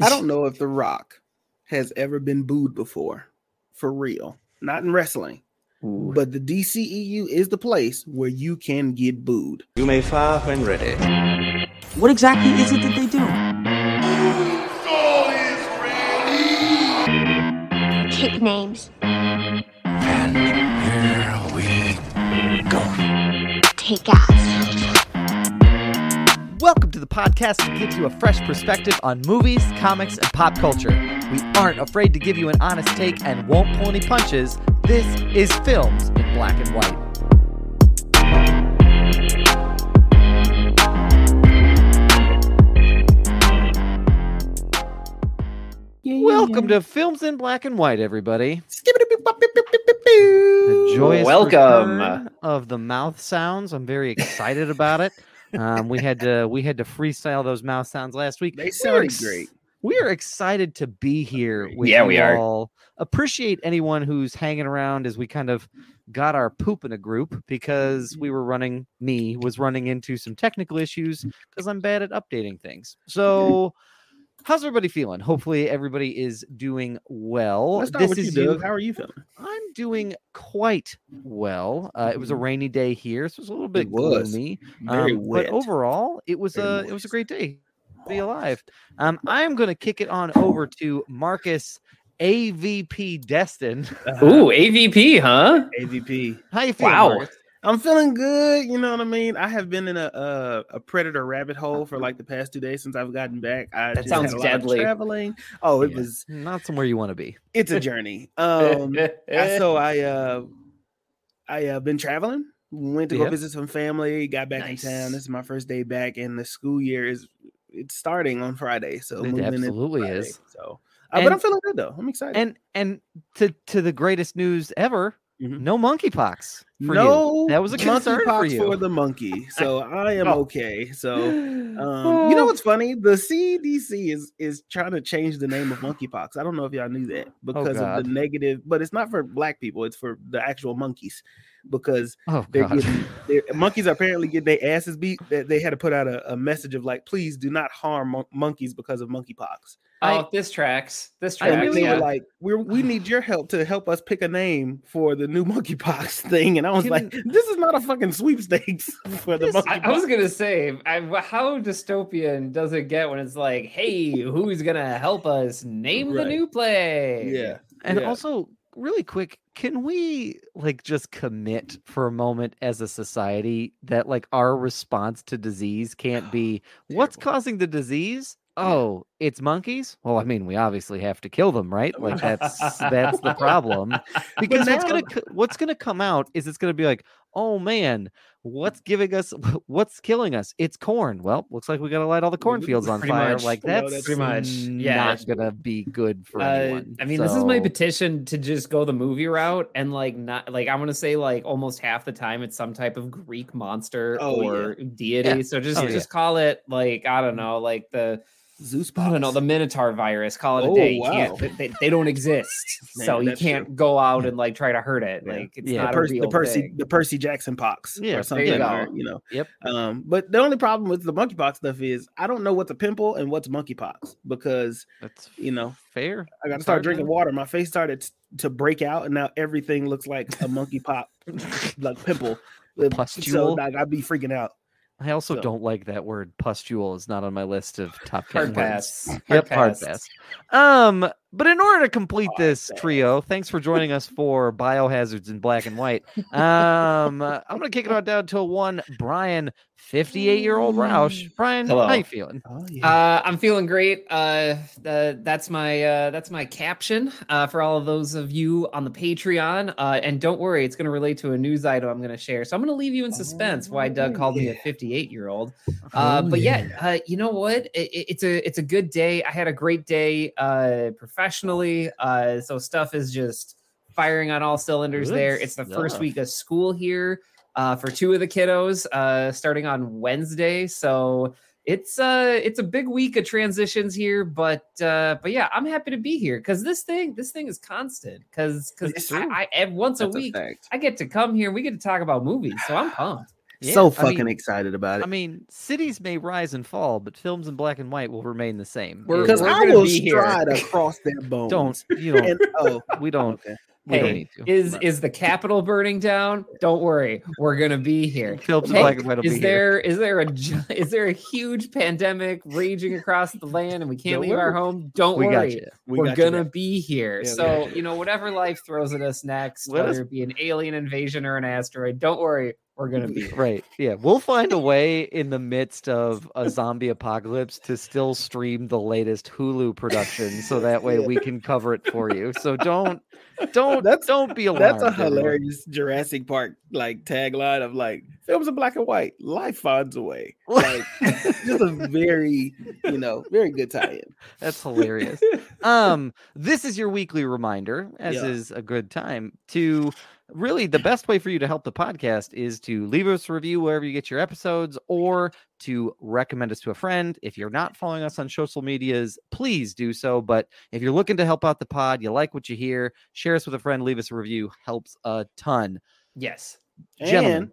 I don't know if The Rock has ever been booed before, for real. Not in wrestling, Ooh. but the DCEU is the place where you can get booed. You may fire when ready. What exactly is it that they do? Kick names. And here we go. Take ass. Welcome to the podcast that gives you a fresh perspective on movies, comics, and pop culture. We aren't afraid to give you an honest take and won't pull any punches. This is Films in Black and White. Welcome to Films in Black and White, everybody. The joyous Welcome. return of the mouth sounds. I'm very excited about it. Um, we had to we had to freestyle those mouth sounds last week. They We sounded ex- great. We are excited to be here with Yeah, you we are. all. Appreciate anyone who's hanging around as we kind of got our poop in a group because we were running. Me was running into some technical issues because I'm bad at updating things. So. How's everybody feeling? Hopefully, everybody is doing well. Let's start this with you, is How are you feeling? I'm doing quite well. Uh, it was a rainy day here, so it was a little bit Mm-hmm. gloomy. Very um, wet. But overall, it was Very a it was a great day. to Be alive. Um, I am going to kick it on over to Marcus AVP Destin. Ooh, AVP, huh? AVP. How you feeling? Wow. Marcus? I'm feeling good. You know what I mean. I have been in a a, a predator rabbit hole for like the past two days since I've gotten back. I That sounds had a lot of deadly. traveling. Oh, it Yeah. was. Not somewhere you want to be. It's a journey. Um, I, so I uh, I uh, been traveling. Went to Yeah. go visit some family. Got back Nice. in town. This is my first day back, and the school year is it's starting on Friday. So It absolutely Friday, is. So, uh, And- but I'm feeling good though. I'm excited. And and to to the greatest news ever, Mhm. no monkeypox no, you. That was a concern for you. for the monkey. So I am Oh. okay. So Um, you know what's funny? The CDC is is trying to change the name of monkeypox. I don't know if y'all knew that because of the negative, but it's not for black people. It's for the actual monkeys because oh they're getting they're, monkeys are apparently getting their asses beat. That they had to put out a, a message of like, please do not harm mon- monkeys because of monkeypox. Oh, this tracks. This I tracks. And really they yeah. were like, we we need your help to help us pick a name for the new monkeypox thing. And I was like, this is not a fucking sweepstakes for the This- monkeypox. I, I was gonna say, I, how dystopian does it get when it's like, "Hey, who's gonna help us name the new play?" yeah. And yeah. also, really quick, can we like just commit for a moment as a society that like our response to disease can't be what's causing the disease? Oh, it's monkeys? Well, I mean, we obviously have to kill them, right? Like that's that's the problem. Because what's gonna what's gonna come out is it's gonna be like, oh man, what's giving us what's killing us? It's corn. Well, looks like we gotta light all the cornfields on Pretty fire. much. Like No, that's that's pretty much. Yeah. not gonna be good for Uh, anyone. I mean, this is my petition to just go the movie route and like not like I'm gonna say like almost half the time it's some type of Greek monster Oh, yeah. or deity. Yeah. So just Oh, yeah. just call it like I don't know, like the Zeus I don't know the Minotaur virus. Call it Oh, a day. Wow. they- they, don't exist, Man, so you can't true. go out and like try to hurt it. Yeah. Like it's Yeah. not the, a Percy, real the Percy, thing. the Percy Jackson pox, Yeah, or something. you or, you know. Yep. Um, but the only problem with the monkeypox stuff is I don't know what's a pimple and what's monkeypox because That's you know fair. I got to start drinking water. My face started to break out, and now everything looks like a monkeypox, like pimple. So like, I'd be freaking out. I also So- don't like that word. Pustule is not on my list of top Hard ten words. pass. Hard Yep, hard pass. Um, but in order to complete Hard this pass. trio, thanks for joining us for biohazards in black and white. Um, I'm gonna kick it on down to one Brian, 58 year old Roush. Brian, Hello. how you feeling? Oh yeah. Uh, I'm feeling great. Uh, the, that's my uh, that's my caption uh, for all of those of you on the Patreon. Uh, and don't worry, it's going to relate to a news item I'm going to share. So I'm going to leave you in suspense. why Doug called me a 58 year old. Uh, Oh, but yeah, yeah. uh, you know what? It, it- it's a it's a good day. I had a great day uh, professionally. Uh, so stuff is just firing on all cylinders Good there. It's the first week of school here uh, for two of the kiddos, uh, starting on Wednesday. So it's uh it's a big week of transitions here, but uh, but yeah, I'm happy to be here because this thing this thing is constant because because I. I ev- once a week fact. I get to come here. We get to talk about movies, so I'm pumped. so I fucking mean- excited about it. I mean, cities may rise and fall, but films in black and white will remain the same. Because I will be here. stride across their bones. don't you don't And, oh, we don't okay. We don't Hey, need to. is is the Capitol burning down? Don't worry, we're gonna be here. Films in Hey, black and white will is be here. there is there a is there a huge pandemic raging across the land and we can't Don't leave our home? Don't We got worry. you. We We're got gonna back. be here. Yeah, so, got you know, whatever life throws at us next, Let us- whether it be an alien invasion or an asteroid, don't worry, we're gonna be. Right. Yeah. We'll find a way in the midst of a zombie apocalypse to still stream the latest Hulu production so that way we can cover it for you. So don't don't That's- don't be alarmed. That's a everyone. hilarious Jurassic Park like tagline of like films in black and white. Life finds a way. Like just a very, you know, very good tie-in. That's hilarious. um, this is your weekly reminder, as Yeah. is a good time to really the best way for you to help the podcast is to leave us a review wherever you get your episodes or to recommend us to a friend. If you're not following us on social medias, please do so. But if you're looking to help out the pod, you like what you hear, share us with a friend, leave us a review, helps a ton. Yes. Gentlemen. And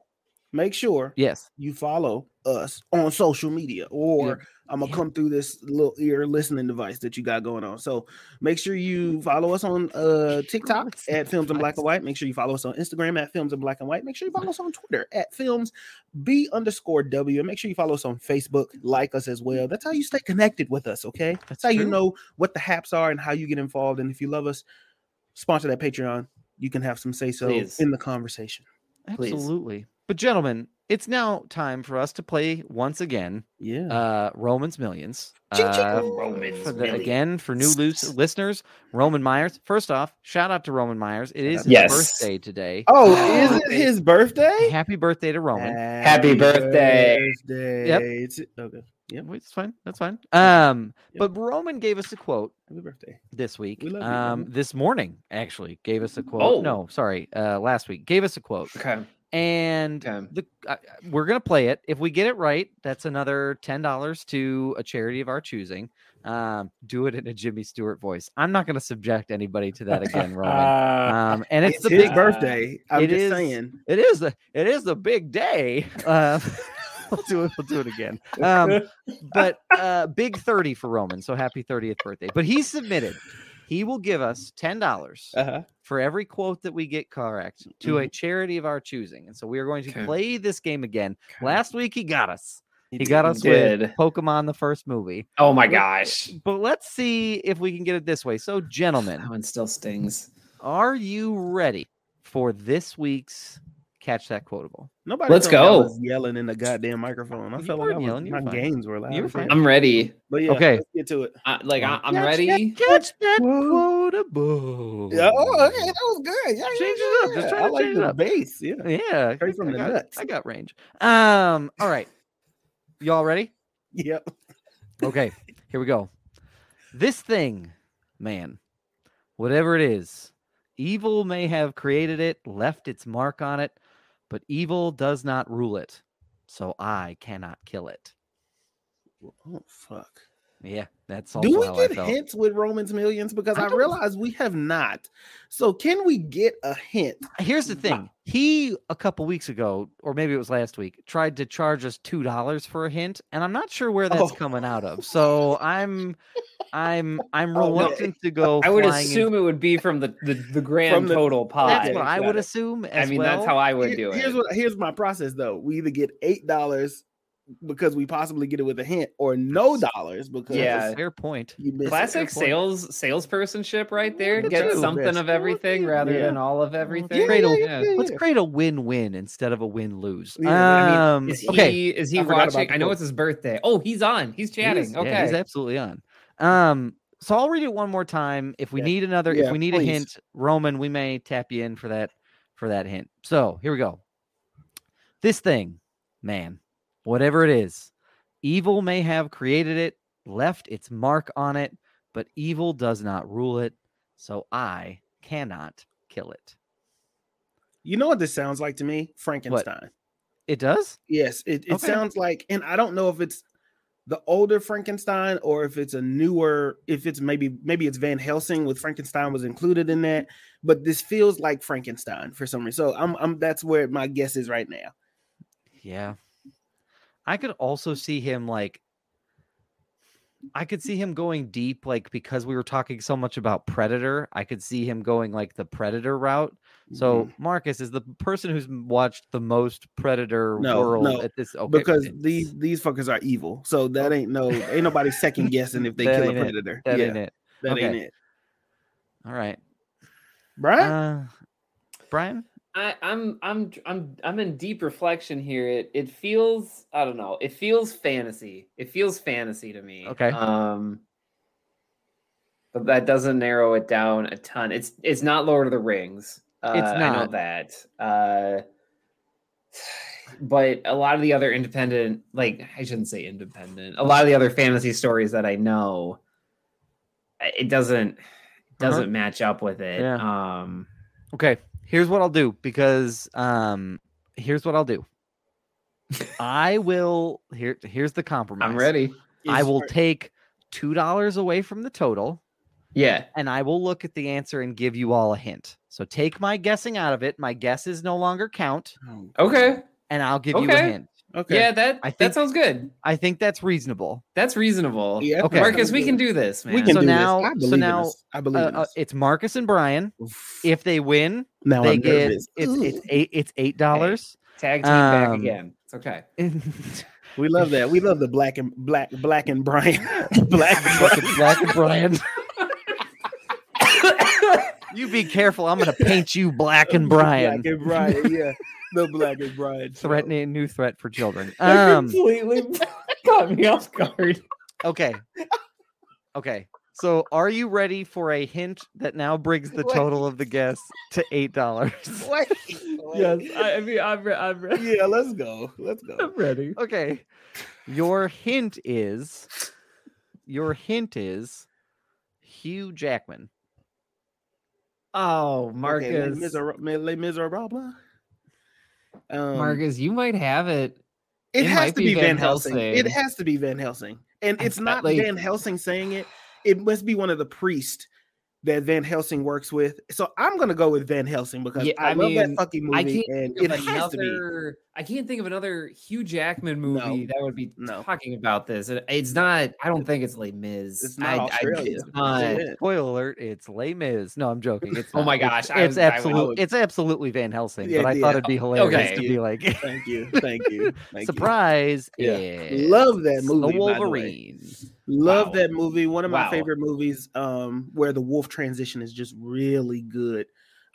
make sure Yes. you follow us on social media or I'm gonna Yeah. come through this little ear listening device that you got going on. So make sure you follow us on uh TikTok at Films in Black and? White. Make sure you follow us on Instagram at Films in Black and White. Make sure you follow us on Twitter at Films B underscore W. And make sure you follow us on Facebook, like us as well. That's how you stay connected with us, okay? That's, That's how you know what the haps are and how you get involved. And if you love us, sponsor that Patreon. You can have some say so in the conversation. Please. Absolutely. But gentlemen, it's now time for us to play once again Yeah. uh Romans Millions. Ching, ching. Uh, Romans for the, Millions. again for new loose listeners, Roman Myers. First off, shout out to Roman Myers. It is his Yes. birthday today. oh, Oh, is it his birthday? Happy birthday to Roman. Happy birthday. birthday. Yep. It's- Okay. Yep. Wait, It's fine. That's fine. Um, Yep. but Roman gave us a quote Happy birthday. this week. We love you, um, Roman. this morning actually gave us a quote. Oh. No, sorry, uh, last week gave us a quote, Okay. And Okay. the uh, we're gonna play it. If we get it right, that's another ten dollars to a charity of our choosing. Um, do it in a Jimmy Stewart voice. I'm not gonna subject anybody to that again, Roman. Um, and it's, It's, the his big birthday. I'm it just is- saying. It is the it is the big day. Uh, we'll do it. We'll do it again. Um, but uh, big thirty for Roman. So happy thirtieth birthday. But he submitted. He will give us ten dollars Uh-huh. for every quote that we get correct to a charity of our choosing. And so we are going to Okay. play this game again. Last week he got us. He, did, got he us did. with Pokemon the first movie. Oh my gosh. But let's see if we can get it this way. So, gentlemen, That one still stings. are you ready for this week's catch that quotable? Nobody Let's told I go. was yelling in the goddamn microphone. I You felt like I was, yelling, you were my fine. games were loud. You were as hell. fine. I'm ready. But yeah, Okay. let's get to it. I, like I, I'm Catch ready. Catch that Whoa. quotable. Yeah, oh, okay, that was good. Yeah, Change yeah, it up, just yeah. try I to like change it the up. bass. Yeah. Yeah, Straight from I the got, nuts. I got range. Um, all right. Y'all ready? Yep. Okay, here we go. This thing, man, whatever it is, evil may have created it, left its mark on it, but evil does not rule it. So I cannot kill it. Oh fuck. Yeah, that's also Do we get hints with Romans Millions? Because I I, realize we have not. So can we get a hint? Here's the thing. He a couple weeks ago, or maybe it was last week, tried to charge us two dollars for a hint, and I'm not sure where that's Oh. coming out of. So I'm, I'm, I'm Oh, no, reluctant to go. I would flying in- assume it would be from the the, the grand From the- total pie. that's what I would it. assume. I mean, well. that's how I would Here- do it. Here's what here's my process though. We either get eight dollars because we possibly get it with a hint, or no dollars because Yeah. Fair point. you. Classic Fair point. sales salespersonship right there. Look Get you. something Best. of everything rather than all of everything. Great old- Yeah. Let's create a win-win instead of a win-lose. Yeah, I um, Is he okay. is he I forgot watching? I know it's his birthday. Oh, he's on. He's He chatting. is- okay. yeah, he's absolutely on. Um, so I'll read it one more time. If we Yeah. need another, Yeah, if we need please. a hint, Roman, we may tap you in for that for that hint. So here we go. This thing, man, whatever it is, evil may have created it, left its mark on it, but evil does not rule it. So I cannot kill it. You know what this sounds like to me? Frankenstein. It does. Yes, it, it Okay. sounds like, and I don't know if it's the older Frankenstein or if it's a newer, if it's maybe maybe it's Van Helsing with Frankenstein was included in that, but this feels like Frankenstein for some reason. So I'm I'm that's where my guess is right now. Yeah. I could also see him like I could see him going deep like because we were talking so much about Predator, I could see him going like the Predator route. So Mhm. Marcus is the person who's watched the most Predator No, world no, at this okay. because these these fuckers are evil. So that ain't no ain't nobody second guessing if they kill a ain't it. predator. that yeah, ain't it. that ain't it. All right. Brian, Uh Brian? I, I'm I'm I'm I'm in deep reflection here. It it feels I don't know. It feels fantasy. It feels fantasy to me. Okay. Um, but that doesn't narrow it down a ton. It's it's not Lord of the Rings. Uh, It's I know not. that. Uh, but a lot of the other independent, like I shouldn't say independent. A lot of the other fantasy stories that I know, it doesn't it doesn't match up with it. Yeah. Um. Okay, here's what I'll do because um here's what I'll do. I will here here's the compromise. I'm ready. I will take two dollars away from the total Yeah. and I will look at the answer and give you all a hint. So take my guessing out of it. My guesses no longer count, Oh, Okay. and I'll give you a hint. Okay. Yeah, that I think- that sounds good. I think that's reasonable. That's reasonable. Yeah, Okay. Marcus, we can do this, man. We can So do now- this. I so believe in now, this. I believe Uh, in uh, it's Marcus and Brian. If they win, now they I'm get nervous. it's it's eight it's eight dollars. Tag team back Um, again. It's okay. We love that. We love the black and black black and Brian. black Fucking Black and Brian. You be careful. I'm gonna paint you Black and Brian. Black and Brian. Yeah, the black and Brian. show. Threatening new threat for children. That Um. completely caught me off guard. Okay. Okay. So, are you ready for a hint that now brings the Wait. total of the guess to eight dollars? Yes. I, I mean, I'm, re- I'm, re- Yeah, let's go. Let's go. I'm ready. Okay. Your hint is. Your hint is. Hugh Jackman. Oh, Marcus. Okay, Les Misera- Les Miserables. Um, Marcus, you might have it. It, It has to be Van Van Helsing. It has to be Van Helsing. And it's not like- Van Helsing saying it. It must be one of the priests that Van Helsing works with. So I'm gonna go with Van Helsing because Yeah, I, I love that fucking movie and it has to be. Another. I can't think of another Hugh Jackman movie that would be No. talking about this. It's not. I don't think it's Les Mis. It's not I, I- Australia. it's not. Spoiler alert, it's Les Mis. No, I'm joking. It's Oh my not. It's- gosh, It's, was- I would- absolute it's absolutely Van Helsing, Yeah, but I yeah. thought it'd be hilarious Okay. to be like Thank you. Thank you. Thank you. surprise. Yeah. Love that movie, The by the way. Wolverine. Love Wow. that movie. One of my Wow. favorite movies um where the wolf transition is just really good.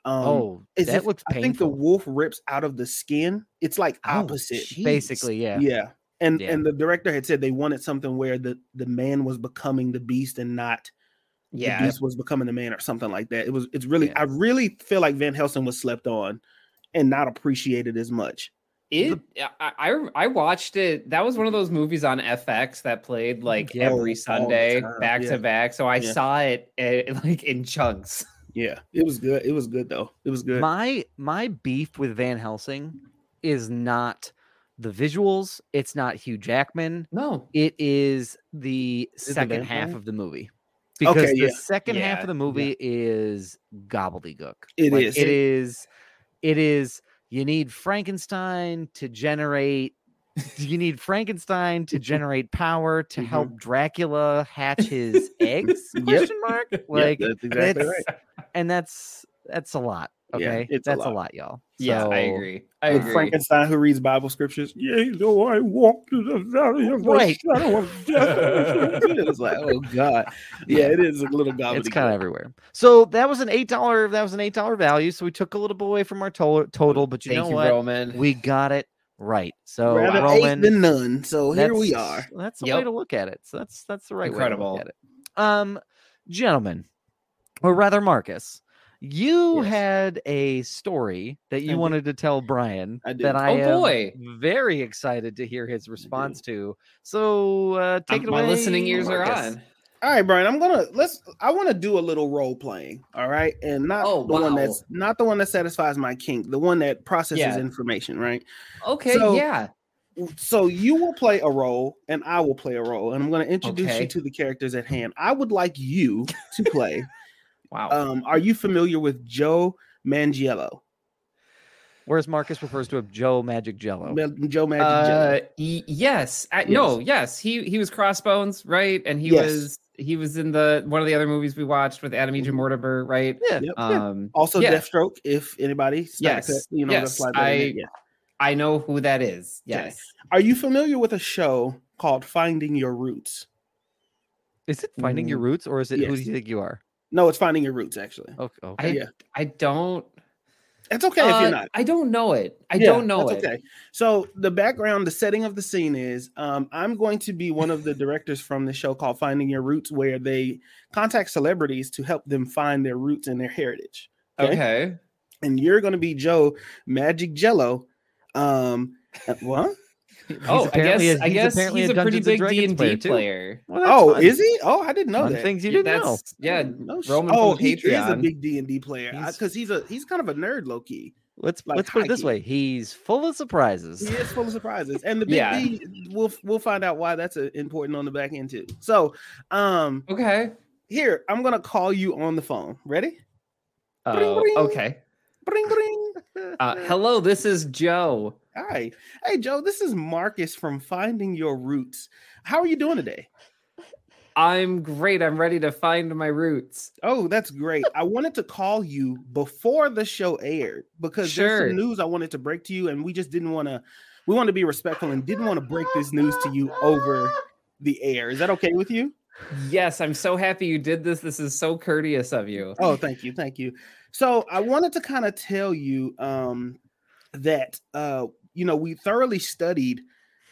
Um oh, is that if- looks I think the wolf rips out of the skin. It's like Oh, opposite. jeez. Basically, yeah. Yeah. And Yeah. and the director had said they wanted something where the the man was becoming the beast and not Yeah, the beast was becoming the man or something like that. It was it's really Yeah. I really feel like Van Helsing was slept on and not appreciated as much. It I, I I watched it. That was one of those movies on FX that played like every Sunday back yeah. to back. So I saw it uh, like in chunks. Yeah, it was good. It was good though. It was good. My my beef with Van Helsing is not the visuals. It's not Hugh Jackman. No, It is the it second Van half of the movie. Because Okay, the yeah. second half of the movie is gobbledygook. It Like, is. It is. It is. You need Frankenstein to generate. Do you need Frankenstein to generate power to Mhm. help Dracula hatch his eggs? Question mark. Yep, Like that's exactly that's- right. and that's that's a lot. Yeah, Okay, it's that's a lot. lot, y'all. yeah, I agree. I agree. Frankenstein who reads Bible scriptures. Yeah, though I walk through the valley of the Right. shadow of death. it's like, oh god, yeah, it is a little gobbledygook. It's kind of everywhere. So that was an eight dollar. That was an eight dollar value. So we took a little bit away from our to- total, but you Thank know you, what? Roman. We got it right. So rather Roman, eight than none. So here we are. That's the way to look at it. So that's that's the right Incredible. way to look at it. Um, gentlemen, or rather, Marcus, you Yes. had a story that you I did. wanted to tell Brian I that I Oh, am boy. very excited to hear his response to. So uh, take Um, it away. my listening ears are on. All right, Brian. I'm gonna let's. I want to do a little role playing. All right, and not Oh, the one that's not the one that satisfies my kink. The one that processes Yeah. information. Right. Okay, So- yeah. So you will play a role, and I will play a role, and I'm going to introduce Okay. you to the characters at hand. I would like you to play. Wow. um, are you familiar with Joe Manganiello? Whereas Marcus refers to a Joe Magic Jello. Ma- Joe Magic Jello. Uh, y- yes, I, no, yes, he he was Crossbones, right? And he Yes. was he was in the one of the other movies we watched with Adam Egypt Mortimer, right? Yeah. Yep. Um, Also, yeah. Deathstroke. If anybody, Yes, Cut, you know, yes, that's like that in it, I- yeah. I know who that is. Okay. Yes. Are you familiar with a show called Finding Your Roots? Is it finding your Mm, roots or is it who do you think you are? No, it's Finding Your Roots. Actually, Okay. I okay. Yeah. I don't. It's okay if uh, you're not. I don't know it. I Yeah, don't know that's it. Okay. So the background, the setting of the scene is um, I'm going to be one of the directors from the show called Finding Your Roots, where they contact celebrities to help them find their roots and their heritage. Okay. And you're going to be Joe Magic Jello. Um, uh, what? Oh, I guess a- I he's guess apparently he's a a pretty big D and D too. player. Well, Oh, fun. is he? Oh, I didn't know Fun that. things you Yeah, didn't know. Yeah, No sh- Roman oh, from the he is a big D and D player because he's a he's kind of a nerd, low key. Let's like let's put it this high-key. way. He's full of surprises. He is full of surprises, and the big Yeah. D, we'll we'll find out why that's uh, important on the back end too. So, um, Okay. here I'm gonna call you on the phone. Ready? Oh, bring. okay. Bring bring. Uh, hello, this is Joe. Hi, hey Joe. This is Marcus from Finding Your Roots. How are you doing today? I'm great. I'm ready to find my roots. Oh, that's great. I wanted to call you before the show aired because there's some news I wanted to break to you, and we just didn't want to. We want to be respectful and didn't want to break this news to you over the air. Is that okay with you? Yes, I'm so happy you did this. This is so courteous of you. Oh, thank you, thank you. So I wanted to kind of tell you um, that uh, you know we thoroughly studied,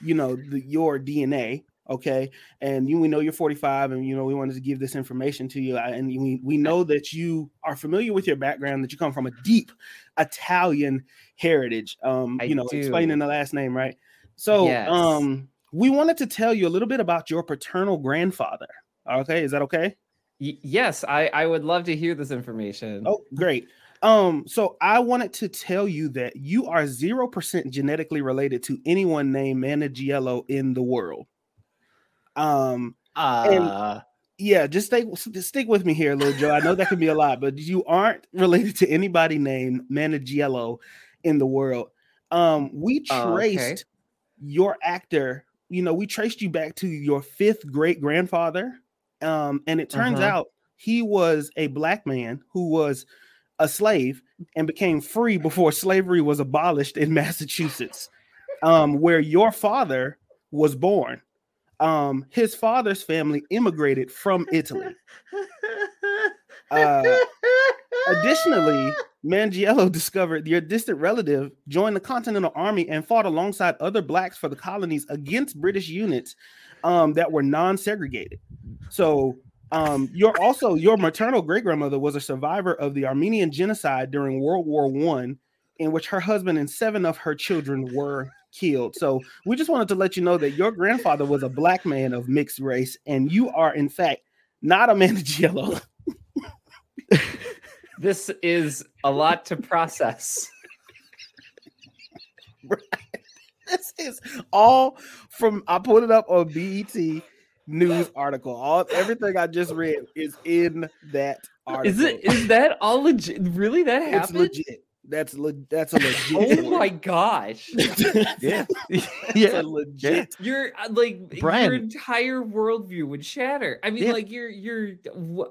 you know, the, your DNA. Okay, and you we know you're 45, and you know we wanted to give this information to you, and we we know that you are familiar with your background, that you come from a deep Italian heritage. Um, I you know, do. explaining the last name, right? So, Yes. um, we wanted to tell you a little bit about your paternal grandfather. Okay, is that okay? Y- yes, I, I would love to hear this information. Oh, great. Um, so I wanted to tell you that you are zero percent genetically related to anyone named Manganiello in the world. Um, uh, yeah, just stay just stick with me here, little Joe. I know that can be a lot, but you aren't related to anybody named Manganiello in the world. Um, we traced okay. your actor, you know, we traced you back to your fifth great grandfather. Um, and it turns Uh-huh. out he was a black man who was a slave and became free before slavery was abolished in Massachusetts, um, where your father was born. Um, his father's family immigrated from Italy. Uh, additionally, Manganiello discovered your distant relative joined the Continental Army and fought alongside other blacks for the colonies against British units um, that were non-segregated. So, um, you're also your maternal great grandmother was a survivor of the Armenian genocide during World War One, in which her husband and seven of her children were killed. So, we just wanted to let you know that your grandfather was a black man of mixed race, and you are in fact not a Manganiello. this is a lot to process. this is all from I put it up on BET news article. All everything I just read is in that article. Is it is that all legit? Really, that It's happened? legit. That's le- that's a legit. Oh my gosh! Yeah. That's yeah. a legit. Your uh, like Brian. your entire worldview would shatter. I mean, Yeah. like you're you're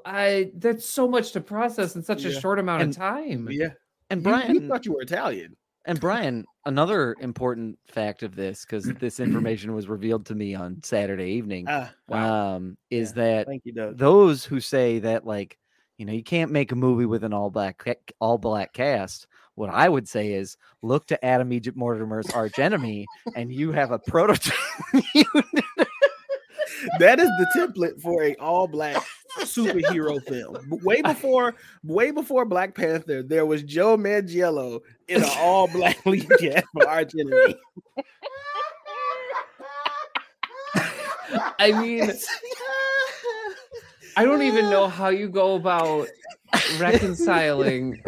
I, that's so much to process in such a short amount And- of time. Yeah, And You- Brian, you, thought you were Italian. And Brian, another important fact of this, because this information was revealed to me on Saturday evening, Ah, wow. um, is Yeah, that Thank you, Doug. those who say that like you know you can't make a movie with an all black all black cast. What I would say is look to Adam Egypt Mortimer's arch enemy, and you have a prototype. that is the template for a all black superhero film. Way before, way before Black Panther, there was Joe Manganiello in an all black lead cast for Arch Enemy. I mean, I don't even know how you go about reconciling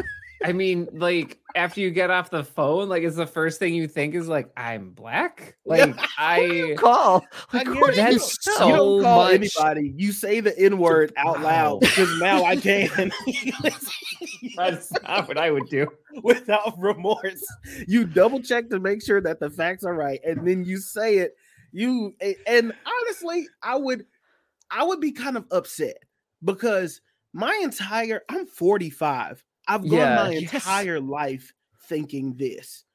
I mean, like after you get off the phone, like is the first thing you think is like I'm black? Like I Call. Like, get what it. you That's know? so you don't call much- anybody. You say the N word out loud because now I can that's not what I would do. without remorse. You double check to make sure that the facts are right, and then you say it. You and honestly, I would, I would be kind of upset because my entire I'm 45. I've gone Yeah, my yes. entire life thinking this.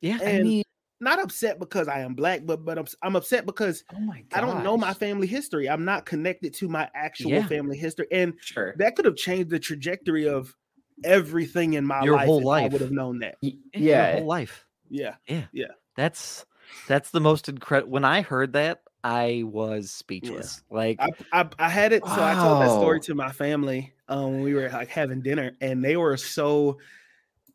Yeah. I And mean, Not upset because I am black, but but I'm, I'm upset because oh. I don't know my family history. I'm not connected to my actual Yeah. family history, and Sure. that could have changed the trajectory of everything in my Your life. whole if I life. would have known that. Y- Your Yeah. whole life. Yeah, yeah, yeah. That's that's the most incredible. When I heard that, I was speechless. Like, I, I I had it, so I told that story to my family um, when we were like having dinner, and they were so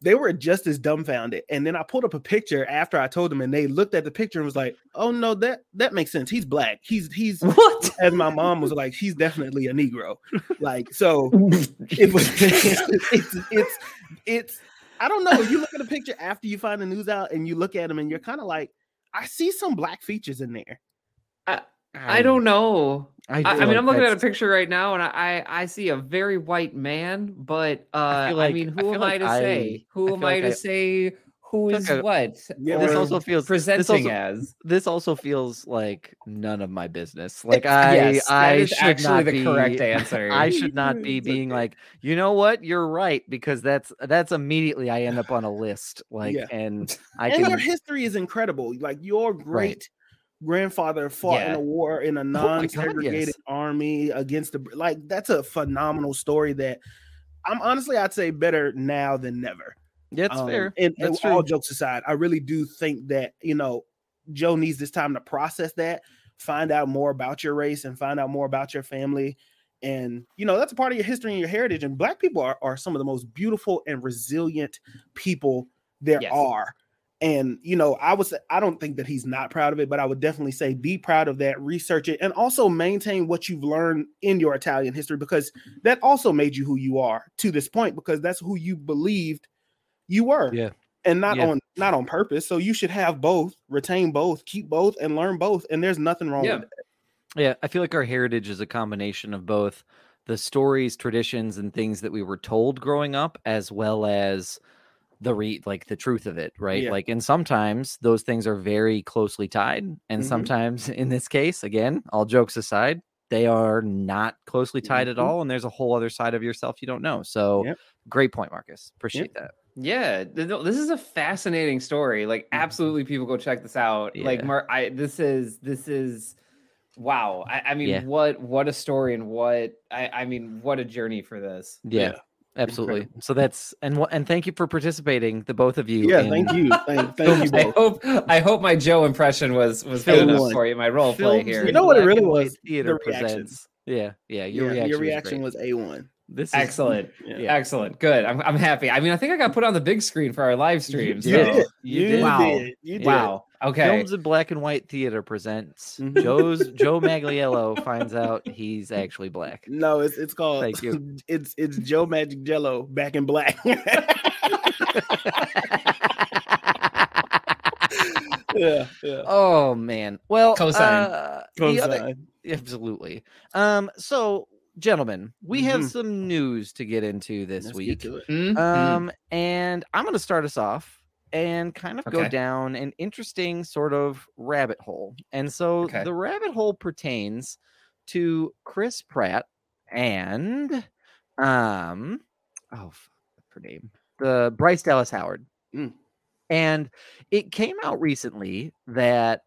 they were just as dumbfounded. And then I pulled up a picture after I told them, and they looked at the picture and was like, "Oh no, that that makes sense. He's black. He's he's." What? As my mom was like, he's definitely a Negro. Like so, it was it's it's it's I don't know. You look at a picture after you find the news out and you look at them and you're kind of like, I see some black features in there. I don't know. I, I feel mean, like I'm looking at a picture right now, and I I see a very white man, but uh, I, feel like- mean, who feel am I to I- say? Who I am feel I to I- say Who is like I- what? Yeah, This also feels this presenting also, as. this also feels like none of my business. Like I, yes, I is should actually not the be, correct answer. I should not be being okay. like, you know what, you're right, because that's that's immediately I end up on a list. Like, Yeah. and I and your history is incredible. Like your great grandfather fought in a war in a Oh God, non-segregated yes. army against the like that's a phenomenal story that I'm honestly I'd say better now than never. that's Um, fair. And, and all jokes aside, I really do think that you know Joe needs this time to process that, find out more about your race, and find out more about your family. And you know that's a part of your history and your heritage. And Black people are, are some of the most beautiful and resilient people there Yes. are. And you know, I was I don't think that he's not proud of it, but I would definitely say be proud of that, research it, and also maintain what you've learned in your Italian history because that also made you who you are to this point because that's who you believed you were. Yeah. And not Yeah. on not on purpose. So you should have both, retain both, keep both, and learn both. And there's nothing wrong Yeah. with that. Yeah, I feel like our heritage is a combination of both the stories, traditions, and things that we were told growing up, as well as the re like the truth of it, right? Yeah. Like, and sometimes those things are very closely tied, and Mhm. sometimes, in this case, again, all jokes aside, they are not closely tied at Mhm. all, and there's a whole other side of yourself you don't know. So, Yep. great point, Marcus. Appreciate that. Yeah, this is a fascinating story. Like, absolutely, people go check this out. Like, Yeah. Mar- I this is this is wow. I, I mean, Yeah. what what a story and what I I mean, what a journey for this. Yeah. Yeah. Absolutely. So that's and and thank you for participating, the both of you. Yeah, in thank you. Thank, thank you I hope I hope my Joe impression was was good enough one. for you. My role play here. You know what it really was? Theater The presents. Yeah, yeah. Your Yeah, reaction, your was reaction great. was A1. This is Excellent. Yeah. Excellent. Good. I'm, I'm happy. I mean, I think I got put on the big screen for our live stream. You so- did. You You, did. Wow. did. You did. Wow. Okay. Films in Black and White Theater presents Mhm. Joe's Joe Magliello finds out he's actually black. No, it's it's called Thank you. It's it's Joe Magic Jello back in black. yeah, yeah. oh man. Well, Cosign. uh, the other- absolutely. Um. So, gentlemen, we have Mhm. some news to get into this Let's week. get to it. Mhm. Um, and I'm going to start us off and kind of go down an interesting sort of rabbit hole. And so Okay. the rabbit hole pertains to Chris Pratt and um oh her name the Bryce Dallas Howard. Mm. And it came out recently that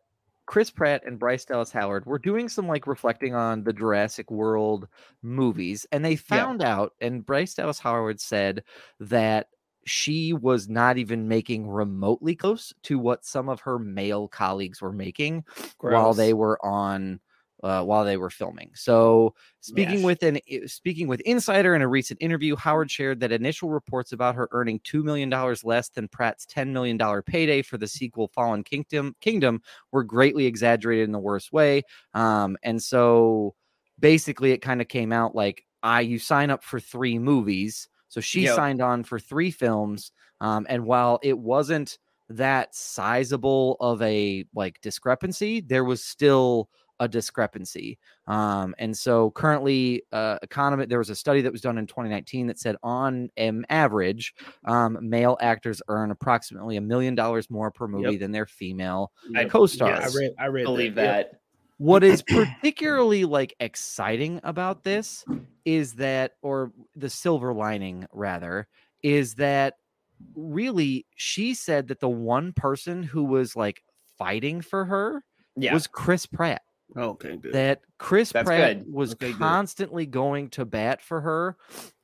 Chris Pratt and Bryce Dallas Howard were doing some like reflecting on the Jurassic World movies, and they found out, and Bryce Dallas Howard said that she was not even making remotely close to what some of her male colleagues were making while they were on uh, while they were filming. So speaking Yes. with an speaking with Insider in a recent interview, Howard shared that initial reports about her earning two million dollars less than Pratt's ten million dollar payday for the sequel Fallen Kingdom Kingdom were greatly exaggerated in the worst way. Um, and so basically, it kind of came out like, I you sign up for three movies. So So she Yep. signed on for three films. Um, and while it wasn't that sizable of a like discrepancy, there was still a discrepancy. Um, and so currently, uh, economy there was a study that was done in 2019 that said on um, average, um, male actors earn approximately a million dollars more per movie than their female I- co-stars. I read. I read. believe Yep. that. What is particularly like exciting about this is that, or the silver lining rather, is that really she said that the one person who was like fighting for her Yeah. was Chris Pratt. Okay, good. That Chris That's Pratt good. was Okay, good. constantly going to bat for her,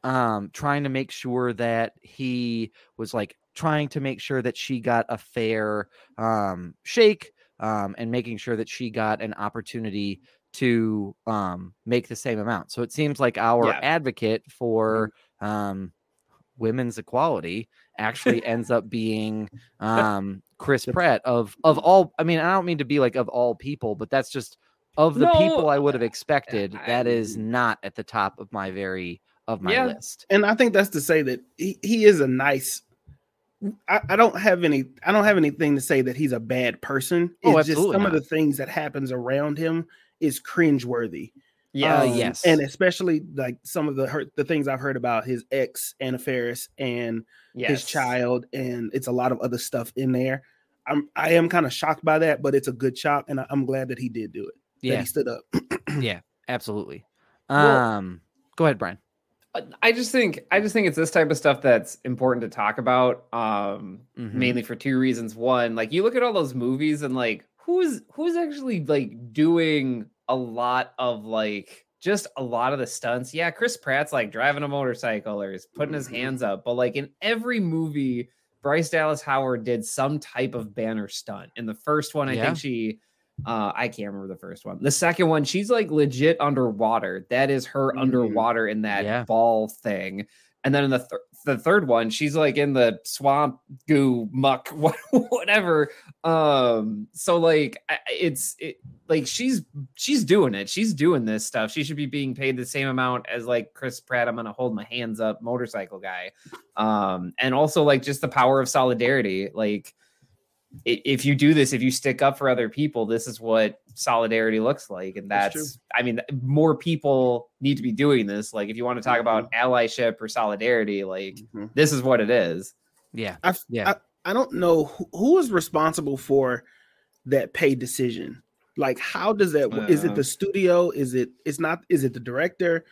um, trying to make sure that he was like trying to make sure that she got a fair um, shake um, and making sure that she got an opportunity to um, make the same amount. So it seems like our Yeah. advocate for um, women's equality actually ends up being um, Chris Pratt of of all. I mean, I don't mean to be like of all people, but that's just of the No, people I would have expected. I- that is not at the top of my very of my Yeah. list. and I think that's to say that he, he is a nice. I, I don't have any. I don't have anything to say that he's a bad person. It's Oh, just some of the things that happens around him is cringeworthy. Yeah. Um, yes. and especially like some of the hurt the things I've heard about his ex Anna Faris and his child, and it's a lot of other stuff in there. I'm I am kind of shocked by that, but it's a good shock, and I, I'm glad that he did do it. That Yeah, he stood up. yeah, absolutely. Well- Um, go ahead, Brian. I just think I just think it's this type of stuff that's important to talk about. Um, Mhm. mainly for two reasons. One, like you look at all those movies and like who's who's actually like doing a lot of like just a lot of the stunts. Yeah, Chris Pratt's like driving a motorcycle or is putting his Mhm. hands up, but like in every movie, Bryce Dallas Howard did some type of banner stunt. In the first one, I Yeah. think she uh I can't remember the first one. The second one, she's like legit underwater. That is her Mhm. underwater in that Yeah. ball thing. And then in the thir- the third one, she's like in the swamp goo muck whatever. Um so like it's it, like she's she's doing it. She's doing this stuff. She should be being paid the same amount as like Chris Pratt. I'm to hold my hands up motorcycle guy. Um and also like just the power of solidarity. Like if you do this, if you stick up for other people, this is what solidarity looks like. And that's, that's I mean, more people need to be doing this. Like, if you want to talk about allyship or solidarity, like, Mhm. this is what it is. Yeah, I, Yeah. I, I don't know who, who is responsible for that pay decision. Like, how does that? wo- Is Uh. it the studio? Is it? It's not. Is it the director?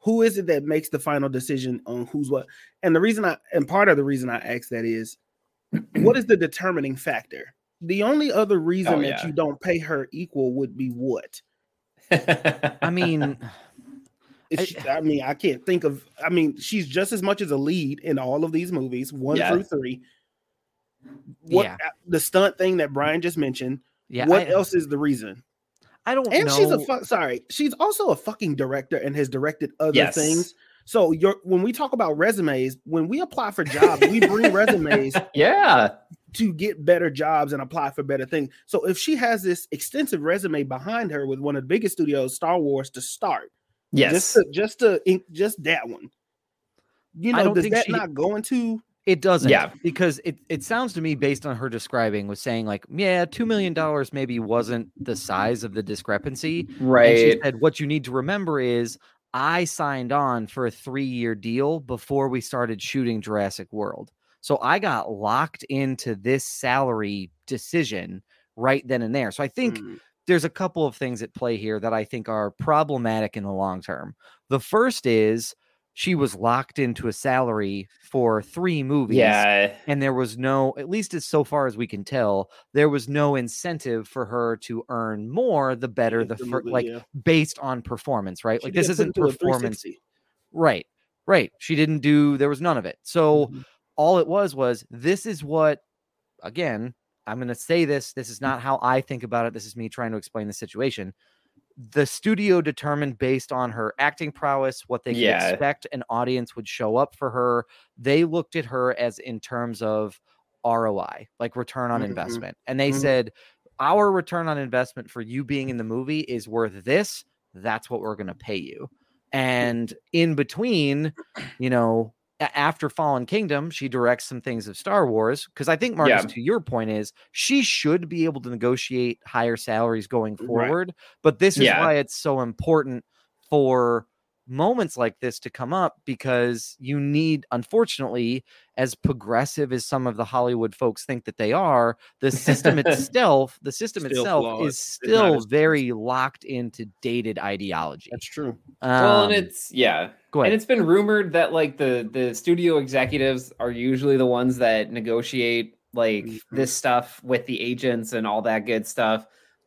Who is it that makes the final decision on who's what? And the reason I and part of the reason I ask that is, what is the determining factor? The only other reason Oh, that yeah. you don't pay her equal would be what? I mean, I- she, I mean, I can't think of. I mean, she's just as much as a lead in all of these movies, one Yeah. through three. What Yeah. Uh, the stunt thing that Brian just mentioned? yeah. what I, else is the reason? I don't And know. she's a fuck. Sorry, she's also a fucking director and has directed other Yes. things. So your when we talk about resumes, when we apply for jobs, we bring resumes yeah. to get better jobs and apply for better things. So if she has this extensive resume behind her with one of the biggest studios, Star Wars, to start, Yes. just to, just to just that one. You know, don't does think that she- not go into? It doesn't. Yeah. Because it, it sounds to me, based on her describing, was saying like, yeah, $2 million maybe wasn't the size of the discrepancy. Right. And she right. said, what you need to remember is I signed on for a three year deal before we started shooting Jurassic World. So I got locked into this salary decision right then and there. So I think Mm, there's a couple of things at play here that I think are problematic in the long term. The first is she was locked into a salary for three movies. Yeah. And there was no, at least as so far as we can tell, there was no incentive for her to earn more the better the the fir- movie, like yeah. based on performance, right? She like this isn't performance. Right. Right. She didn't do there was none of it. So Mhm. all it was was this is what again, I'm going to say this, this is not how I think about it. This is me trying to explain the situation. The studio determined based on her acting prowess what they could Yeah. expect an audience would show up for her. They looked at her as in terms of ROI, like return on Mhm. investment. And they Mhm. said, Our return on investment for you being in the movie is worth this. That's what we're going to pay you. And in between, you know, after Fallen Kingdom, she directs some things of Star Wars. Because I think, Marcus, Yeah. to your point, is she should be able to negotiate higher salaries going Right. forward. But this is Yeah. why it's so important for moments like this to come up because you need, unfortunately, as progressive as some of the Hollywood folks think that they are, the system itself, the system Still itself flawed. is still very locked into dated ideology. That's true. well, Um, and it's yeah, go and it's been rumored that like the the studio executives are usually the ones that negotiate like Mhm. this stuff with the agents and all that good stuff.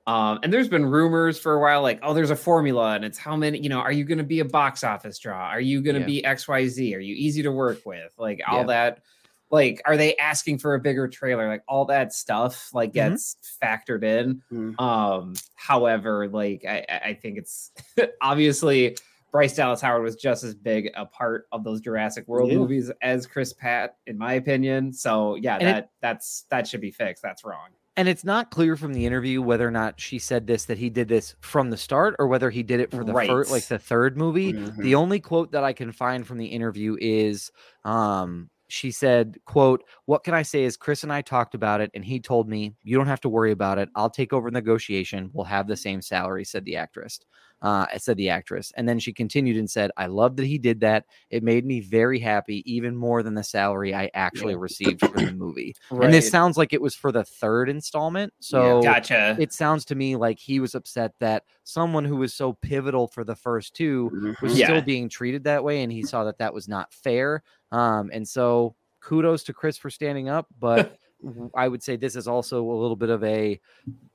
Um, and there's been rumors for a while, like, oh, there's a formula, and it's how many, you know, are you going to be a box office draw? Are you going to Yeah. be X, Y, Z? Are you easy to work with? Like all Yeah. that, like, are they asking for a bigger trailer? Like all that stuff, like Mhm. gets factored in. Mhm. Um, however, like I, I think it's obviously Bryce Dallas Howard was just as big a part of those Jurassic World Yeah. movies as Chris Pratt, in my opinion. So yeah, And it- that that's that should be fixed. That's wrong. And it's not clear from the interview whether or not she said this that he did this from the start or whether he did it for the Right. first, like the third movie. Mhm. The only quote that I can find from the interview is um she said, quote, what can I say is Chris and I talked about it and he told me, you don't have to worry about it. I'll take over negotiation. We'll have the same salary, said the actress. Uh, said the actress. And then she continued and said, I love that he did that. It made me very happy, even more than the salary I actually received for the movie. And this sounds like it was for the third installment. So gotcha. it sounds to me like he was upset that someone who was so pivotal for the first two was Mhm. Yeah. still being treated that way and he saw that that was not fair um and so kudos to chris for standing up but I would say this is also a little bit of a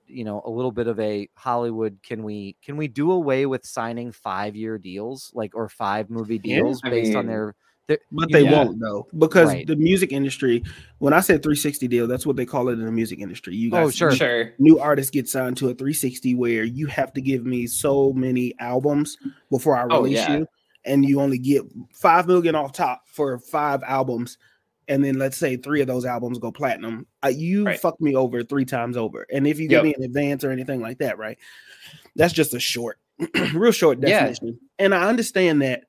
you know a little bit of a hollywood can we can we do away with signing five year deals like or five movie deals I based on their, their But they know, won't though, because Right. the music industry. When I said 360 deal, that's what they call it in the music industry. You guys Oh, sure. Sure. new artists get signed to a 360 where you have to give me so many albums before I Oh, release yeah. you, and you only get five million off top for five albums, and then let's say three of those albums go platinum. Uh, you Right. fucked me over three times over, and if you give Yep. me an advance or anything like that, right? That's just a short, real short Yeah. definition. And I understand that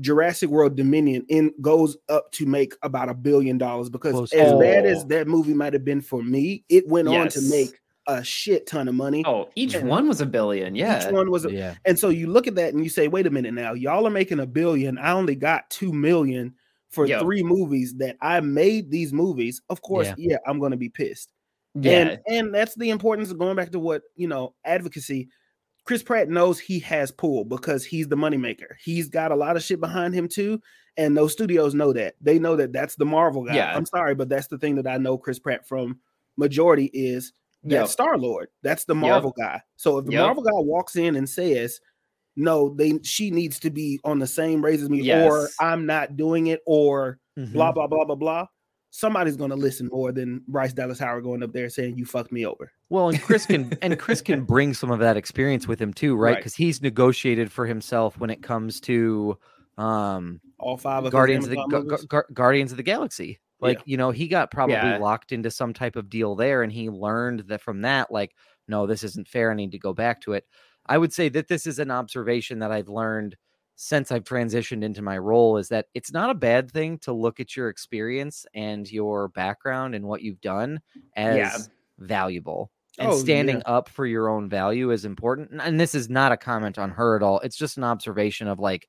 Jurassic World Dominion in goes up to make about a billion dollars because Close as to- bad as Oh. that movie might have been for me, it went on to make a shit ton of money. Oh, each And one was a billion. Yeah. Each one was, a, yeah and so you look at that and you say, "Wait a minute, now y'all are making a billion. I only got two million for Yep. three movies that I made these movies. Of course, Yeah. yeah, I'm going to be pissed. yeah. And and that's the importance of going back to what you know advocacy. Chris Pratt knows he has pull because he's the moneymaker. He's got a lot of shit behind him too, and those studios know that. They know that that's the Marvel guy. Yeah. I'm sorry, but that's the thing that I know Chris Pratt from majority is that Yep. Star Lord. That's the Marvel guy. So if the Yep. Marvel guy walks in and says, "No, they she needs to be on the same raise as me," or "I'm not doing it," or Mhm. blah blah blah blah blah. Somebody's going to listen more than Bryce Dallas Howard going up there saying you fucked me over. Well, and Chris can and Chris can bring some of that experience with him too, right? Right. Because he's negotiated for himself when it comes to um All five of Guardians of the Gu- Gu- Guardians of the Galaxy. Like, Yeah. you know, he got probably Yeah. locked into some type of deal there and he learned that from that like no, this isn't fair. I need to go back to it. I would say that this is an observation that I've learned since I've transitioned into my role is that it's not a bad thing to look at your experience and your background and what you've done as Yeah. valuable. And Oh, standing up for your own value is important. And this is not a comment on her at all. It's just an observation of like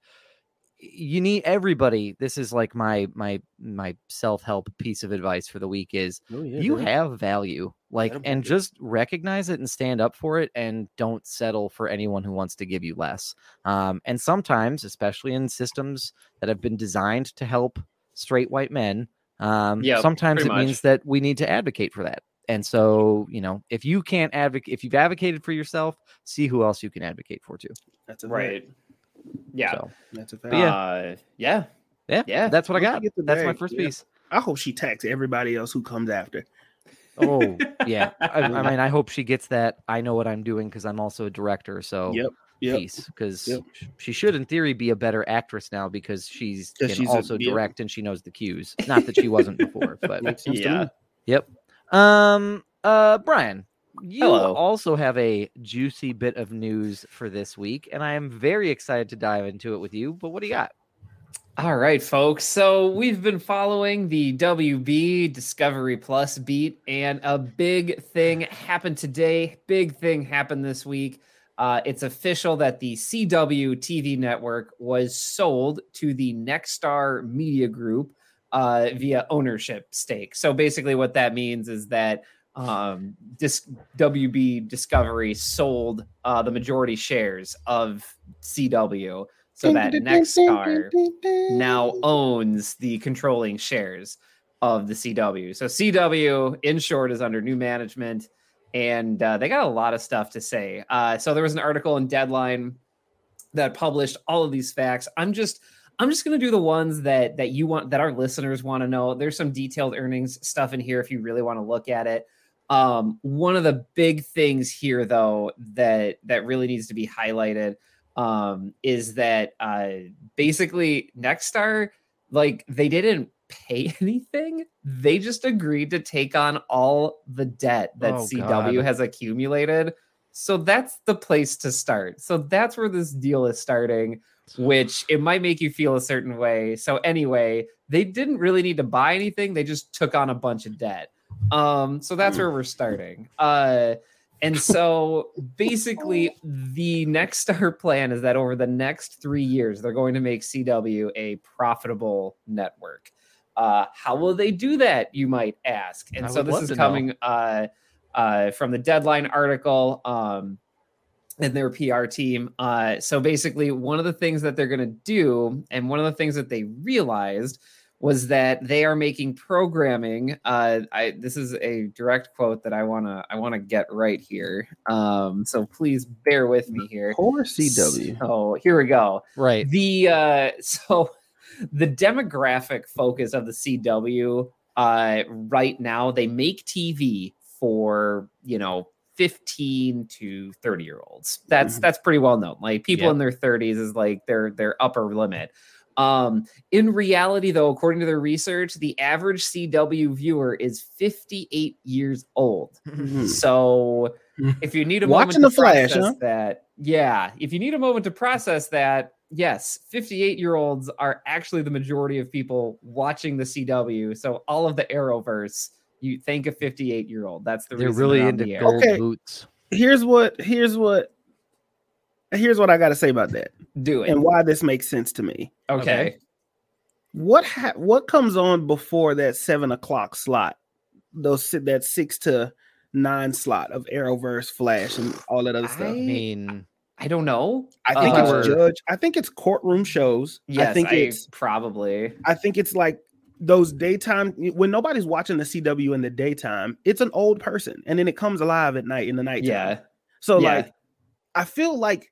you need everybody. This is like my my my self-help piece of advice for the week is Oh, yeah, you bro. have value like Attaboy. and just recognize it and stand up for it and don't settle for anyone who wants to give you less um, and sometimes especially in systems that have been designed to help straight white men um, Yep, sometimes it pretty means that we need to advocate for that and so you know if you can't advocate if you've advocated for yourself see who else you can advocate for too That's right. fact. Right. Yeah. so That's a fact. But yeah. Uh, yeah. yeah Yeah. that's what i Once you got that's my first yeah. piece I hope she tax everybody else who comes after. oh yeah I, I mean i hope she gets that i know what i'm doing because i'm also a director so Yep. Yep. piece because Yep. she should in theory be a better actress now because she's 'Cause can she's a- also yeah. direct and she knows the cues not that she wasn't before but Makes sense to Yeah. yep um uh brian you Hello. also have a juicy bit of news for this week and i am very excited to dive into it with you but what do you got All right, folks. So we've been following the WB Discovery Plus beat, and a big thing happened today. Big thing happened this week. Uh, it's official that the CW TV network was sold to the Nexstar Media Group uh, via ownership stake. So basically, what that means is that um, Dis- WB Discovery sold uh, the majority shares of CW so that Nexstar now owns the controlling shares of the CW. So CW, in short, is under new management, and uh, they got a lot of stuff to say. Uh, so there was an article in Deadline that published all of these facts. I'm just I'm just gonna do the ones that that you want that our listeners want to know. There's some detailed earnings stuff in here if you really want to look at it. Um, one of the big things here, though, that that really needs to be highlighted um, is that uh, basically Nexstar, like they didn't pay anything. They just agreed to take on all the debt that Oh, CW God. has accumulated. So that's the place to start. So that's where this deal is starting, which it might make you feel a certain way. So anyway, they didn't really need to buy anything. They just took on a bunch of debt. Um, so that's where we're starting. Uh, and so basically, the Nexstar plan is that over the next three years, they're going to make CW a profitable network. Uh, how will they do that, you might ask? And I so this is coming uh, uh, from the Deadline article um, and their PR team. Uh, so basically, one of the things that they're going to do, and one of the things that they realized was that they are making programming. Uh, I this is a direct quote that I wanna I wanna get right here. Um, so please bear with me here. Poor CW. So here we go. Right. The uh, so the demographic focus of the CW uh, right now they make TV for you know 15 to 30 year olds. That's Mhm. that's pretty well known. Like people Yeah. in their 30s is like their their upper limit. Um, in reality, though, according to their research, the average CW viewer is 58 years old. Mhm. So if you need a Watching moment to The Flash, process huh? that, yeah, if you need a moment to process that, yes, 58 year olds are actually the majority of people watching the CW. So all of the Arrowverse, you think a 58 year old. That's the They're reason really on into the gold Okay. boots. Here's what. Here's what. Here's what I got to say about that, Do it. and why this makes sense to me. Okay. What ha- what comes on before that seven o'clock slot? Those that six to nine slot of Arrowverse, Flash, and all that other stuff. I mean, I don't know. I think Uh, it's judge. I think it's courtroom shows. Yes, I think it's. probably. I think it's like those daytime when nobody's watching the CW in the daytime. It's an old person, and then it comes alive at night in the night. Yeah. So Yeah. like, I feel like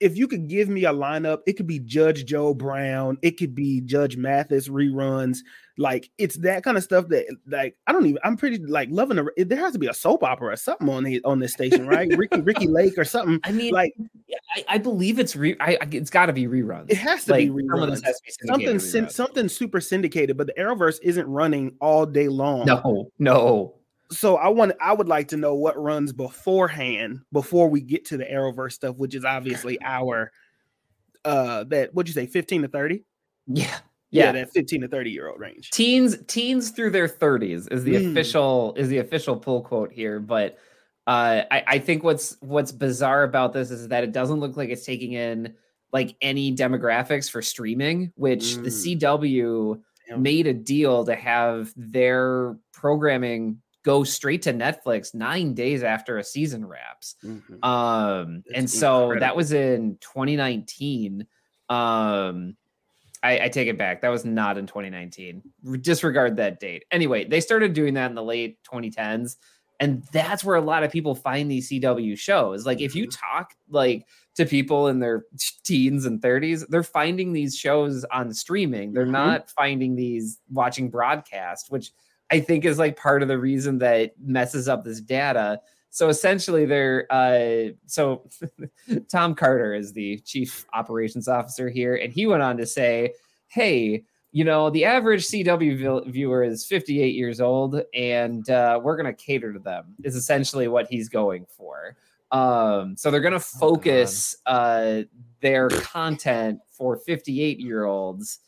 if you could give me a lineup, it could be Judge Joe Brown, it could be Judge Mathis reruns. Like it's that kind of stuff that like I don't even. I'm pretty like loving the. There has to be a soap opera or something on the on this station, right? Ricki Ricki Lake or something. I mean, Like I, I believe it's re. I, it's got to be reruns. it has to like, be some reruns. to be Something reruns. something super syndicated, but the Arrowverse isn't running all day long. No, no. So I want I would like to know what runs beforehand before we get to the Arrowverse stuff, which is obviously our uh that what'd you say, 15 to 30? Yeah. Yeah, Yeah. that 15 to 30 year old range. teens teens through their 30s is the Mm. official is the official pull quote here but uh I, I think what's what's bizarre about this is that it doesn't look like it's taking in like any demographics for streaming which the Mm. cw Damn. made a deal to have their programming go straight to netflix nine days after a season wraps. Mhm. um and so that was in 2019 um I, I take it back. That was not in 2019 disregard that date. Anyway they started doing that in the late 2010s and that's where a lot of people find these cw shows. Like if you talk like to people in their teens and 30s they're finding these shows on streaming. They're Mhm. not finding these watching broadcast which i think is like part of the reason that messes up this data. So essentially they're uh so tom carter is the chief operations officer here and he went on to say hey you know the average cw viewer is 58 years old and uh, we're going to cater to them is essentially what he's going for. Um so they're going to focus uh their content for 58 year olds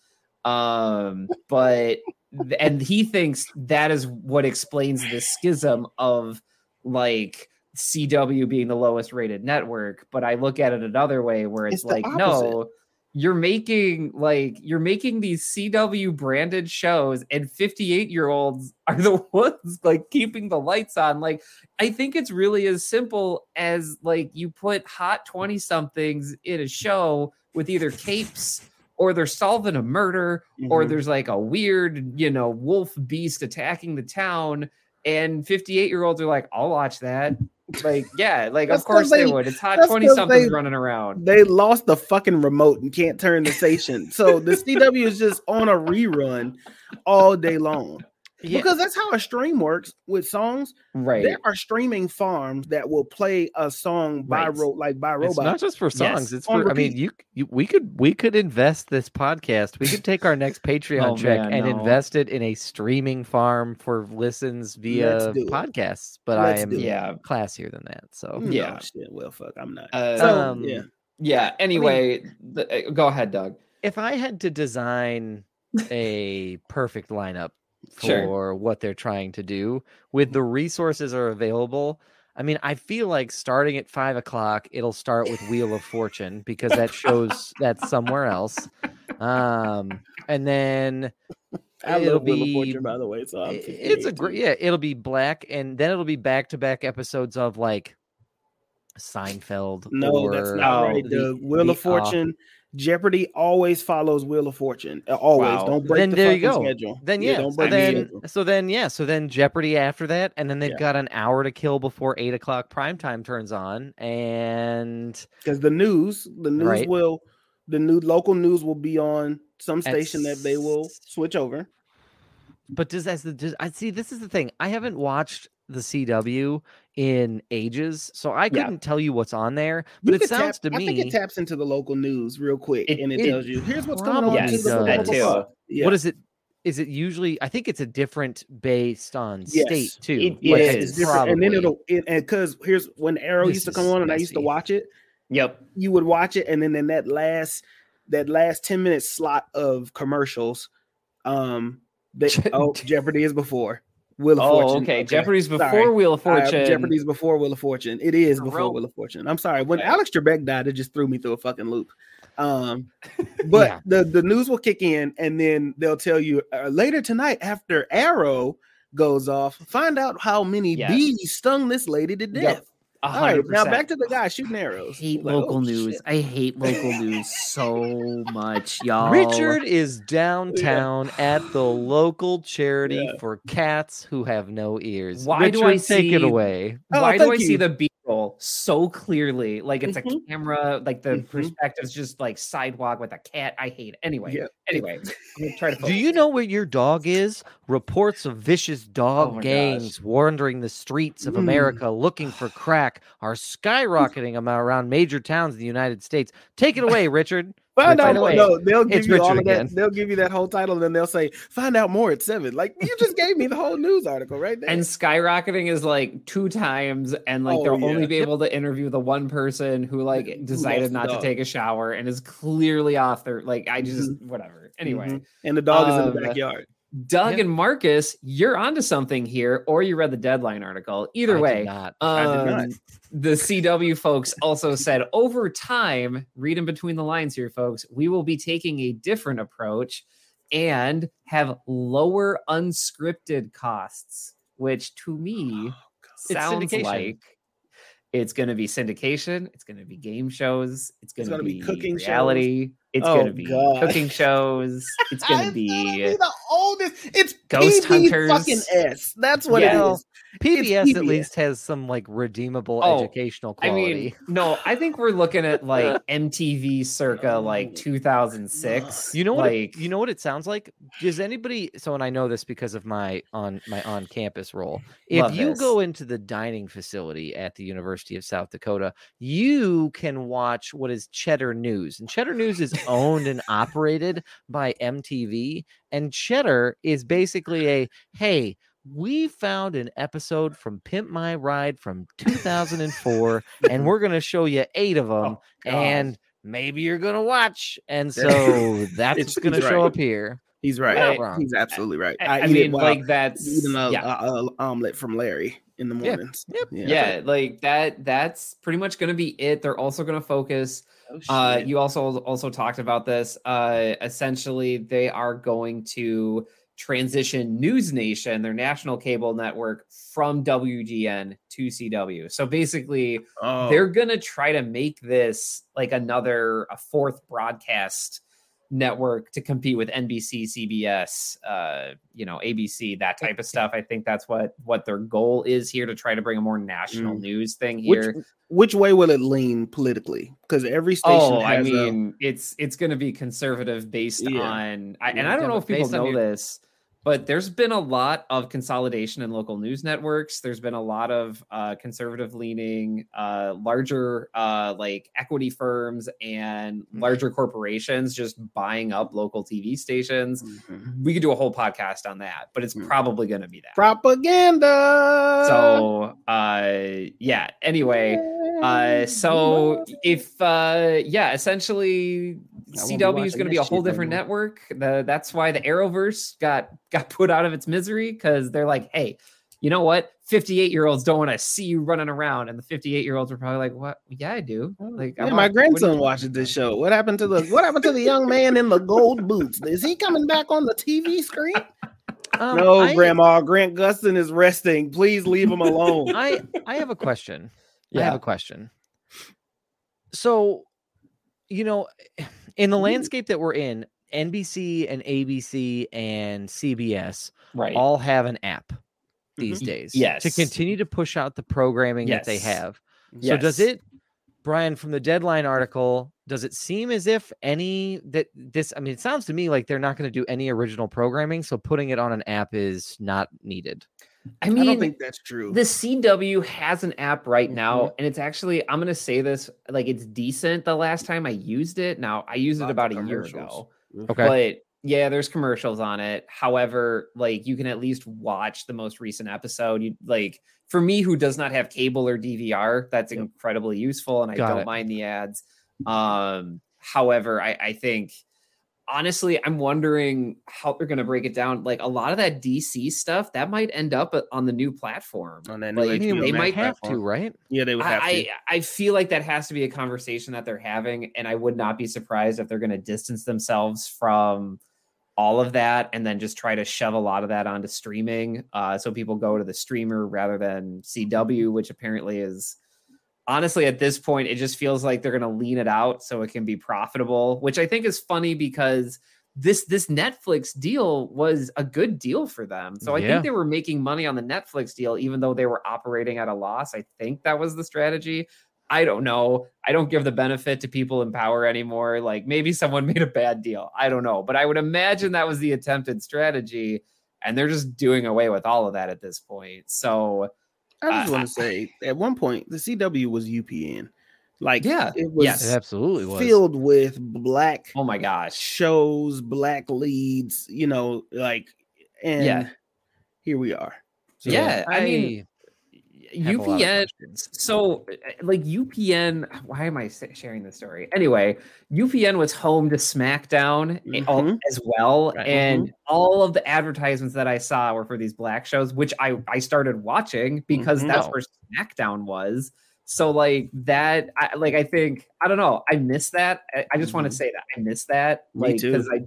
Um, but and he thinks that is what explains the schism of like CW being the lowest rated network. But I look at it another way where it's, It's like, no, you're making like you're making these CW branded shows, and 58 year olds are the ones like keeping the lights on. Like, I think it's really as simple as like you put hot 20 somethings in a show with either capes or they're solving a murder or Mhm. there's like a weird, you know, wolf beast attacking the town. And 58 year olds are like, I'll watch that. Like, yeah, like, of course they, they- would. It's hot that's 20 'cause somethings running around. they lost the fucking remote and can't turn the station. So the CW is just on a rerun all day long. Yeah. Because that's how a stream works with songs. Right. There are streaming farms that will play a song by Right. ro- like by robot. It's not just for songs. It's on for. I mean, you, you. We could. We could invest this podcast. We could take our next Patreon Oh, check man, and no. invest it in a streaming farm for listens via do podcasts. But Let's I am. Yeah. classier than that. So Mm, Yeah. oh, shit. Well, fuck. I'm not. Uh, so um, yeah. yeah. Anyway, the, uh, go ahead, Doug. if I had to design a perfect lineup for Sure. what they're trying to do with the resources are available. I mean, I feel like starting at five o'clock, it'll start with Wheel of Fortune because that shows that's somewhere else. Um, and then I it'll Wheel of be- Fortune, by the way. So it's a great yeah it'll be black and then it'll be back to back episodes of like seinfeld No, that's not right. the- The Wheel the, of uh, Fortune, Jeopardy always follows Wheel of Fortune. uh, Always. Wow. Don't break then the there you go schedule. then Yeah, yeah, don't so break the then schedule. so then yeah so then jeopardy after that and then they've Yeah. got an hour to kill before eight o'clock prime time turns on and because the news, the news Right. will, the new local news will be on some At station that they will switch over. but does as the does, i see this is the thing i haven't watched the cw in ages so i couldn't tell you what's on there but You it sounds tap- to I think it taps into the local news real quick, It- and it, it tells you here's what's going on. probably in does. blah, blah, That too. Yeah. what is it is it usually i think it's a different based on Yes, state too it Like, is. it's different. And then it'll it, because here's when Arrow This used to come on and I used to watch it. Yep. you would watch it and then in that last that last 10 minute slot of commercials um they, oh jeopardy is before wheel of Oh, fortune okay. Jeopardy's before Sorry. Wheel of Uh, Fortune. jeopardy's before wheel of fortune it is before rope. wheel of fortune i'm sorry when Okay. alex trebek died it just threw me through a fucking loop um but Yeah. the the news will kick in and then they'll tell you uh, later tonight after arrow goes off find out how many Yes. bees stung this lady to death Yep. A all right now back to the guy shooting arrows hate Like, local oh, news. shit. I hate local news so much, y'all. Richard is downtown at the local charity Yeah. for cats who have no ears. Why do Richard, I take it away? Oh, Why do I thank see you. the B-roll so clearly? Like it's a Mhm. camera, like the Mhm. perspective's just like sidewalk with a cat. I hate it. Anyway, Yeah. anyway, I'm gonna try to. Do you know where your dog is? Reports of vicious Oh dog my gangs wandering the streets of Mm. America looking for crack are skyrocketing around major towns in the United States. Take it away, Richard. Find out more. No, they'll give it's you all of that. again. They'll give you that whole title, and then they'll say, "Find out more at 7. Like you just gave me the whole news article right there. And skyrocketing is like two times, and like Oh, they'll only be able to interview the one person who like decided the not to take a shower and is clearly off their like. I just whatever. Anyway, Mhm. and the dog is in um, the backyard. Doug Yeah. and Marcus, you're onto something here, or you read the deadline article. Either I way, not. I did not. um, the CW folks also said over time, read in between the lines here, folks, we will be taking a different approach and have lower unscripted costs, which to me It's sounds like it's going to be syndication, it's going to be game shows, it's going to be be cooking shows. Reality, it's Oh, going to be God. cooking shows, it's going to It's be the oldest. It's Ghost PB Hunters. Fucking S. That's what Yeah. it is. PBS at least has some like redeemable Oh, educational I quality. mean, no, I think we're looking at like MTV circa like 2006. You know what? it- you know what it sounds like. Does anybody? So, and I know this because of my on my on campus role. If you this. go into the dining facility at the University of South Dakota, you can watch what is Cheddar News, and Cheddar News is owned and operated by MTV. And Cheddar is basically a hey. We found an episode from Pimp My Ride from 2004, and we're going to show you eight of oh, them Oh, and maybe you're gonna watch, and so that's It's- what's gonna show right. up here. He's right. Not wrong. He's absolutely right. I, I eat it mean, while like that's eating a, yeah. a- a um, omelet from Larry in the Yeah. mornings. Yep. yeah, like that. That's pretty much going to be it. They're also going to focus Oh, Uh, you also also talked about this. Uh, essentially, they are going to transition News Nation, their national cable network, from WGN to CW. So basically, Oh, they're gonna try to make this like another a fourth broadcast network to compete with NBC, CBS, uh, you know, ABC, that type of stuff. I think that's what what their goal is here to try to bring a more national Mm. news thing which here. which way will it lean politically? Because every station. Oh, I has a- mean, it's it's going to be conservative based Yeah. on, I, and Yeah, I don't know if people know this, but there's been a lot of consolidation in local news networks. There's been a lot of uh, conservative leaning, uh, larger uh, like equity firms and Mm-hmm. larger corporations just buying up local TV stations. Mhm. We could do a whole podcast on that, but it's Mm. probably going to be that. propaganda. So, uh, yeah. Anyway, uh, so if uh, yeah, essentially I won't be CW is going to be a whole different no more. network. The, that's why the Arrowverse got got put out of its misery because they're like, hey, you know what? 58 year olds don't want to see you running around, and the 58 year olds were probably like, what? Yeah, I do. Like, Yeah, my grandson watches this show. What happened to the What happened to the young man in the gold boots? Is he coming back on the TV screen? Um, no, I- Grandma. Grant Gustin is resting. Please leave him alone. I I have a question. I have a question. So, you know, in the landscape that we're in, NBC and ABC and CBS right. all have an app these Mhm. days. Yes. To continue to push out the programming that they Yes. have. So does it Brian from the deadline article, does it seem as if any that this I mean it sounds to me like they're not going to do any original programming, so putting it on an app is not needed. I I mean, don't think that's true. the CW has an app right now, Mhm. and it's actually I'm gonna say this like it's decent. The last time I used it, now I used it Lots of about a year ago, Okay. but yeah, there's commercials on it. However, like you can at least watch the most recent episode. You like for me who does not have cable or DVR, that's Yep. incredibly useful, and I Got don't it. mind the ads. Um, however, I, I think honestly, I'm wondering how they're going to break it down. Like a lot of that DC stuff that might end up uh, on the new platform. on that new like, I HBO they they Max might have to, right? Yeah, they would have I, to. I I feel like that has to be a conversation that they're having, and I would not be surprised if they're going to distance themselves from all of that and then just try to shove a lot of that onto streaming. Uh, so people go to the streamer rather than CW, which apparently is honestly at this point, it just feels like they're going to lean it out so it can be profitable, which I think is funny because this this Netflix deal was a good deal for them. So I Yeah. think they were making money on the Netflix deal, even though they were operating at a loss. I think that was the strategy. I don't know. I don't give the benefit to people in power anymore. Like maybe someone made a bad deal. I don't know. But I would imagine that was the attempted strategy. And they're just doing away with all of that at this point. So I just I- want to say, at one point, the CW was UPN. Like, Yeah, it was yes. It absolutely was. filled with black oh my gosh. shows, black leads. You know, like, and Yeah. here we are. So, Yeah, I mean, have a lot of UPN. So, uh, like UPN, why am I sharing this story? Anyway, UPN was home to SmackDown a- all- Mhm. as well, Right. and all of the advertisements that I saw were for these black shows, which I I started watching because Mhm. that's Oh. where SmackDown was. So, like that, I like. I think I don't know. I miss that. I, I just want to say that I miss that. Me Like, too. because I,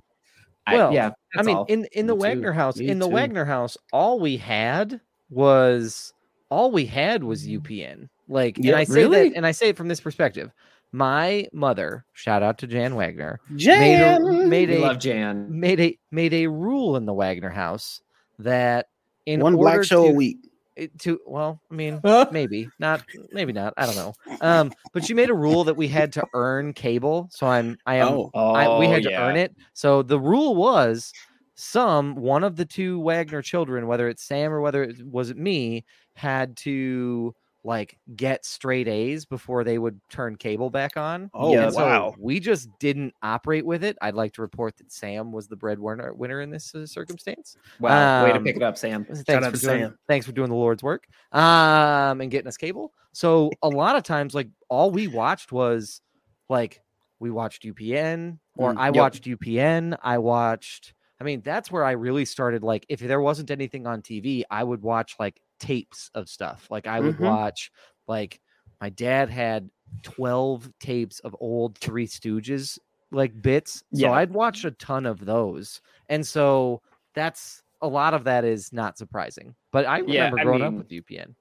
I, Well, yeah. I mean, all. in in the Me too. Wagner house, Me in the too. Wagner house, all we had was all we had was Mm. UPN. Like, Yep. and I say Really? that, and I say it from this perspective. My mother, shout out to Jan Wagner, made Jan, a, made a love Jan. made a made a rule in the Wagner house that in one black show to, a week. it- to well, I mean, maybe not, maybe not. I don't know. Um, but she made a rule that we had to earn cable. So I'm I am Oh, I, we Oh, had to earn it. So the rule was some one of the two Wagner children, whether it's Sam or whether it was me, had to like get straight A's before they would turn cable back on. Oh, so wow. we just didn't operate with it. I'd like to report that Sam was the breadwinner winner in this uh, circumstance. Wow, way to Um, pick it up, Sam. Thanks out for doing Sam. thanks for doing the Lord's work. Um and getting us cable. So a lot of times like all we watched was like we watched UPN, or Mm, I yep. watched UPN. I watched. I mean, that's where I really started. Like, if there wasn't anything on TV, I would watch like tapes of stuff. Like, I would Mhm. watch like my dad had twelve tapes of old Three Stooges like bits, so Yeah. I'd watch a ton of those, and so that's a lot of that is not surprising. But I Yeah, remember I growing up with UPN.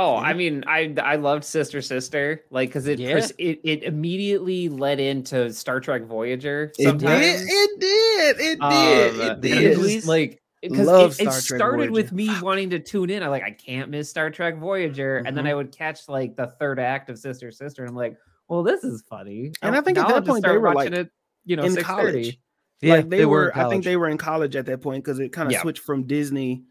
Oh, Yeah. I mean, I I loved Sister Sister, like because it, Yeah. pers- it it immediately led into Star Trek Voyager. It did. It did. It Um, did. It it did. was like because it, it Star Trek started with Voyager. me wanting to tune in. I like I can't miss Star Trek Voyager, and then Mhm. I would catch like the third act of Sister Sister, and I'm like, well, this is funny. And Now- I think at that I'll point they were, watching like, it, you know, in six college. Yeah, like they, were. in I think they were in college at that point because it kind of Yeah. switched from Disney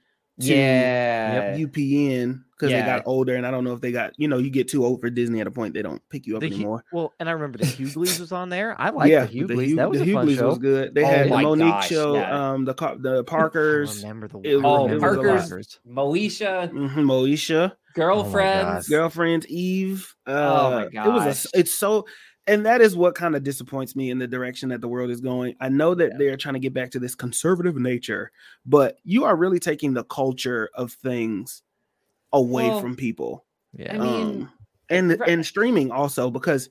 to Yeah, UPN because Yeah. they got older, and I don't know if they got. You know, you get too old for Disney at a point they don't pick you up The anymore. well, and I remember the Hughleys was on there. I like yeah, the Hughleys. Hug- that was the a fun Hughleys show. was good. They Oh had the Mo'Nique gosh, show, yeah. um, the Car- the I Parkers, remember the it Oh, it Parker's- Parkers. Moesha, mhm, Moesha. girlfriends. girlfriends Eve. Uh, Oh my god, It was a, it's so, and that is what kind of disappoints me in the direction that the world is going. I know that Yeah. they're trying to get back to this conservative nature, but you are really taking the culture of things away Well, from people. Yeah. I mean, um, and right. and streaming also because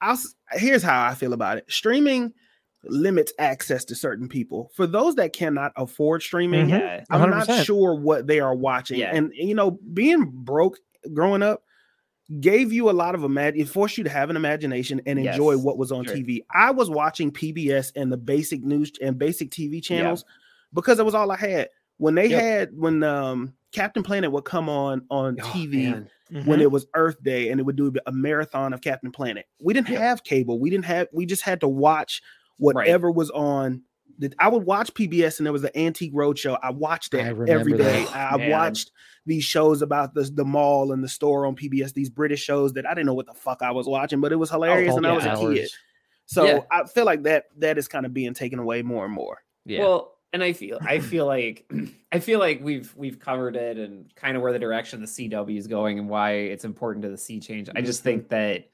I'll here's how I feel about it. Streaming limits access to certain people. For those that cannot afford streaming, Mhm. I'm not sure what they are watching. Yeah. And you know, being broke growing up gave you a lot of imagine it forced you to have an imagination and enjoy Yes, what was on sure. TV. I was watching PBS and the basic news and basic TV channels because it was all I had. When they Yep. had when um Captain Planet would come on on Oh, TV man. when it was Earth Day and it would do a marathon of Captain Planet. We didn't Yep. have cable. We didn't have we just had to watch whatever was on. The, I would watch PBS and there was the Antique Roadshow. I watched I that remember every day. that. I Man. watched these shows about the, the mall and the store on PBS, these British shows that I didn't know what the fuck I was watching, but it was hilarious Oh, and I was a kid. So Yeah. I feel like that that is kind of being taken away more and more. Yeah. Well, and I feel I feel like I feel like we've we've covered it and kind of where the direction the CW is going and why it's important to the sea change. I just Mhm. think that th-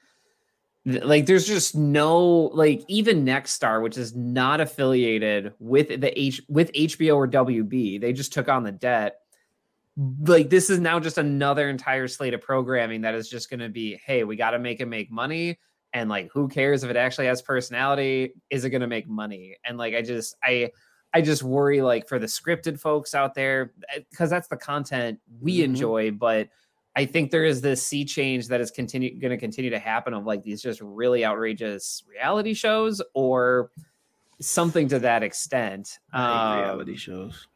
like there's just no like even Nexstar, which is not affiliated with the H with HBO or WB, they just took on the debt. Like this is now just another entire slate of programming that is just going to be, hey, we got to make it make money and like who cares if it actually has personality is it going to make money and like i just i i just worry like for the scripted folks out there because that's the content we Mhm. enjoy but i think there is this sea change that is continue going to continue to happen of like these just really outrageous reality shows or something to that extent um, reality shows.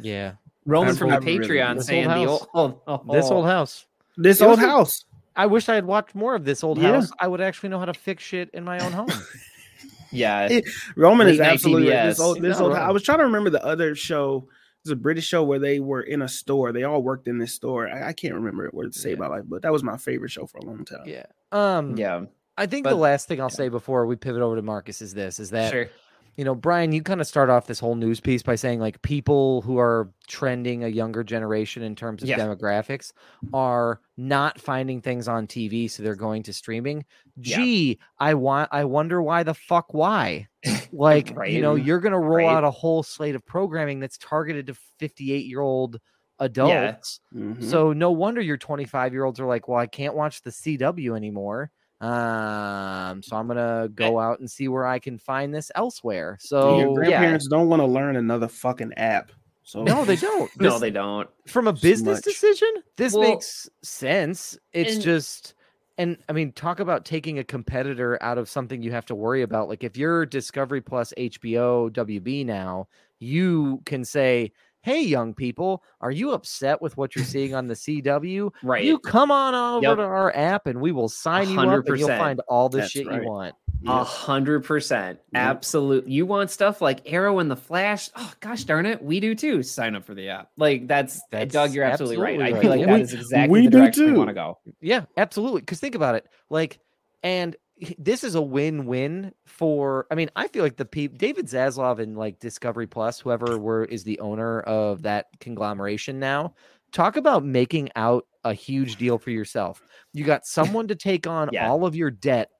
yeah. roman from the old- really- patreon saying old the house. old, oh, This old house. This It was old house. I wish I had watched more of this old Yeah. house. I would actually know how to fix shit in my own home. yeah It- Roman is Late night absolutely right. this old. This No, old. I was trying to remember the other show. It was a British show where they were in a store. They all worked in this store. I, I can't remember what to say Yeah. about life, but that was my favorite show for a long time. yeah. Um. yeah I think But- the last thing I'll say before we pivot over to Marcus is this: is that sure you know, Brian, you kind of start off this whole news piece by saying like people who are trending a younger generation in terms of Yeah. demographics are not finding things on TV, so they're going to streaming. Yeah. Gee, I want I wonder why the fuck why? Like, you know, you're gonna roll Right. out a whole slate of programming that's targeted to 58 year old adults. Mhm. So no wonder your 25 year olds are like, well, I can't watch the CW anymore. Um, so I'm gonna go out and see where I can find this elsewhere. So your yeah. grandparents don't want to learn another fucking app. So no, they don't. no This- they don't from a business decision, this Well, makes sense. It's and- just and I mean, talk about taking a competitor out of something you have to worry about. Like if you're Discovery Plus, HBO, WB now, you can say, Hey, young people, are you upset with what you're seeing on the CW? right You come on over Yep. to our app and we will sign you up and you'll find all the That's shit right. you want. A hundred percent. Absolutely. You want stuff like Arrow and the Flash? Oh gosh darn it. We do too. Sign up for the app. Like that's, That's Doug, you're absolutely, right. absolutely I feel like We- that is exactly we the do direction we too. want to go. Yeah, absolutely. Because think about it. Like, and h- this is a win-win for. I mean, I feel like the people, David Zaslav and like Discovery Plus, whoever were is the owner of that conglomeration now. Talk about making out a huge deal for yourself. You got someone to take on Yeah. all of your debt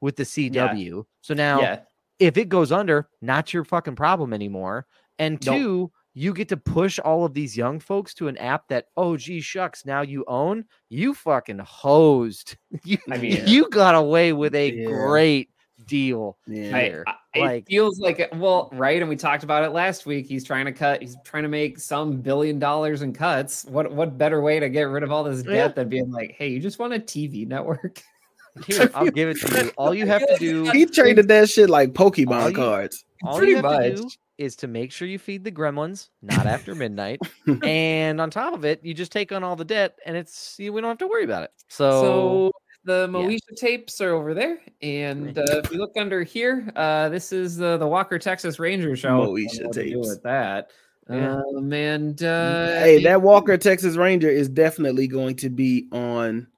with the CW. So now yeah. if it goes under, not your fucking problem anymore. And Nope. Two, you get to push all of these young folks to an app that, oh gee shucks, now you own. You fucking hosed. You, I mean- you got away with a Yeah. great deal. Yeah. Here. I- it Like- feels like well, right, and we talked about it last week. He's trying to cut. He's trying to make some billion dollars in cuts. What what better way to get rid of all this debt Yeah. than being like, hey, you just want a TV network? Here, I'll give it to you. All you have to do, he traded that shit like All Pokemon you- cards. all Pretty you have to do is to make sure you feed the gremlins, not after midnight. and on top of it, you just take on all the debt, and it's you, we don't have to worry about it. So, So the Moesha tapes are over there, and uh, if you look under here, uh, this is the the Walker Texas Ranger show. I don't know Moesha what to do tapes. with that. Yeah. Um, and uh, hey, that Walker Texas Ranger is definitely going to be on.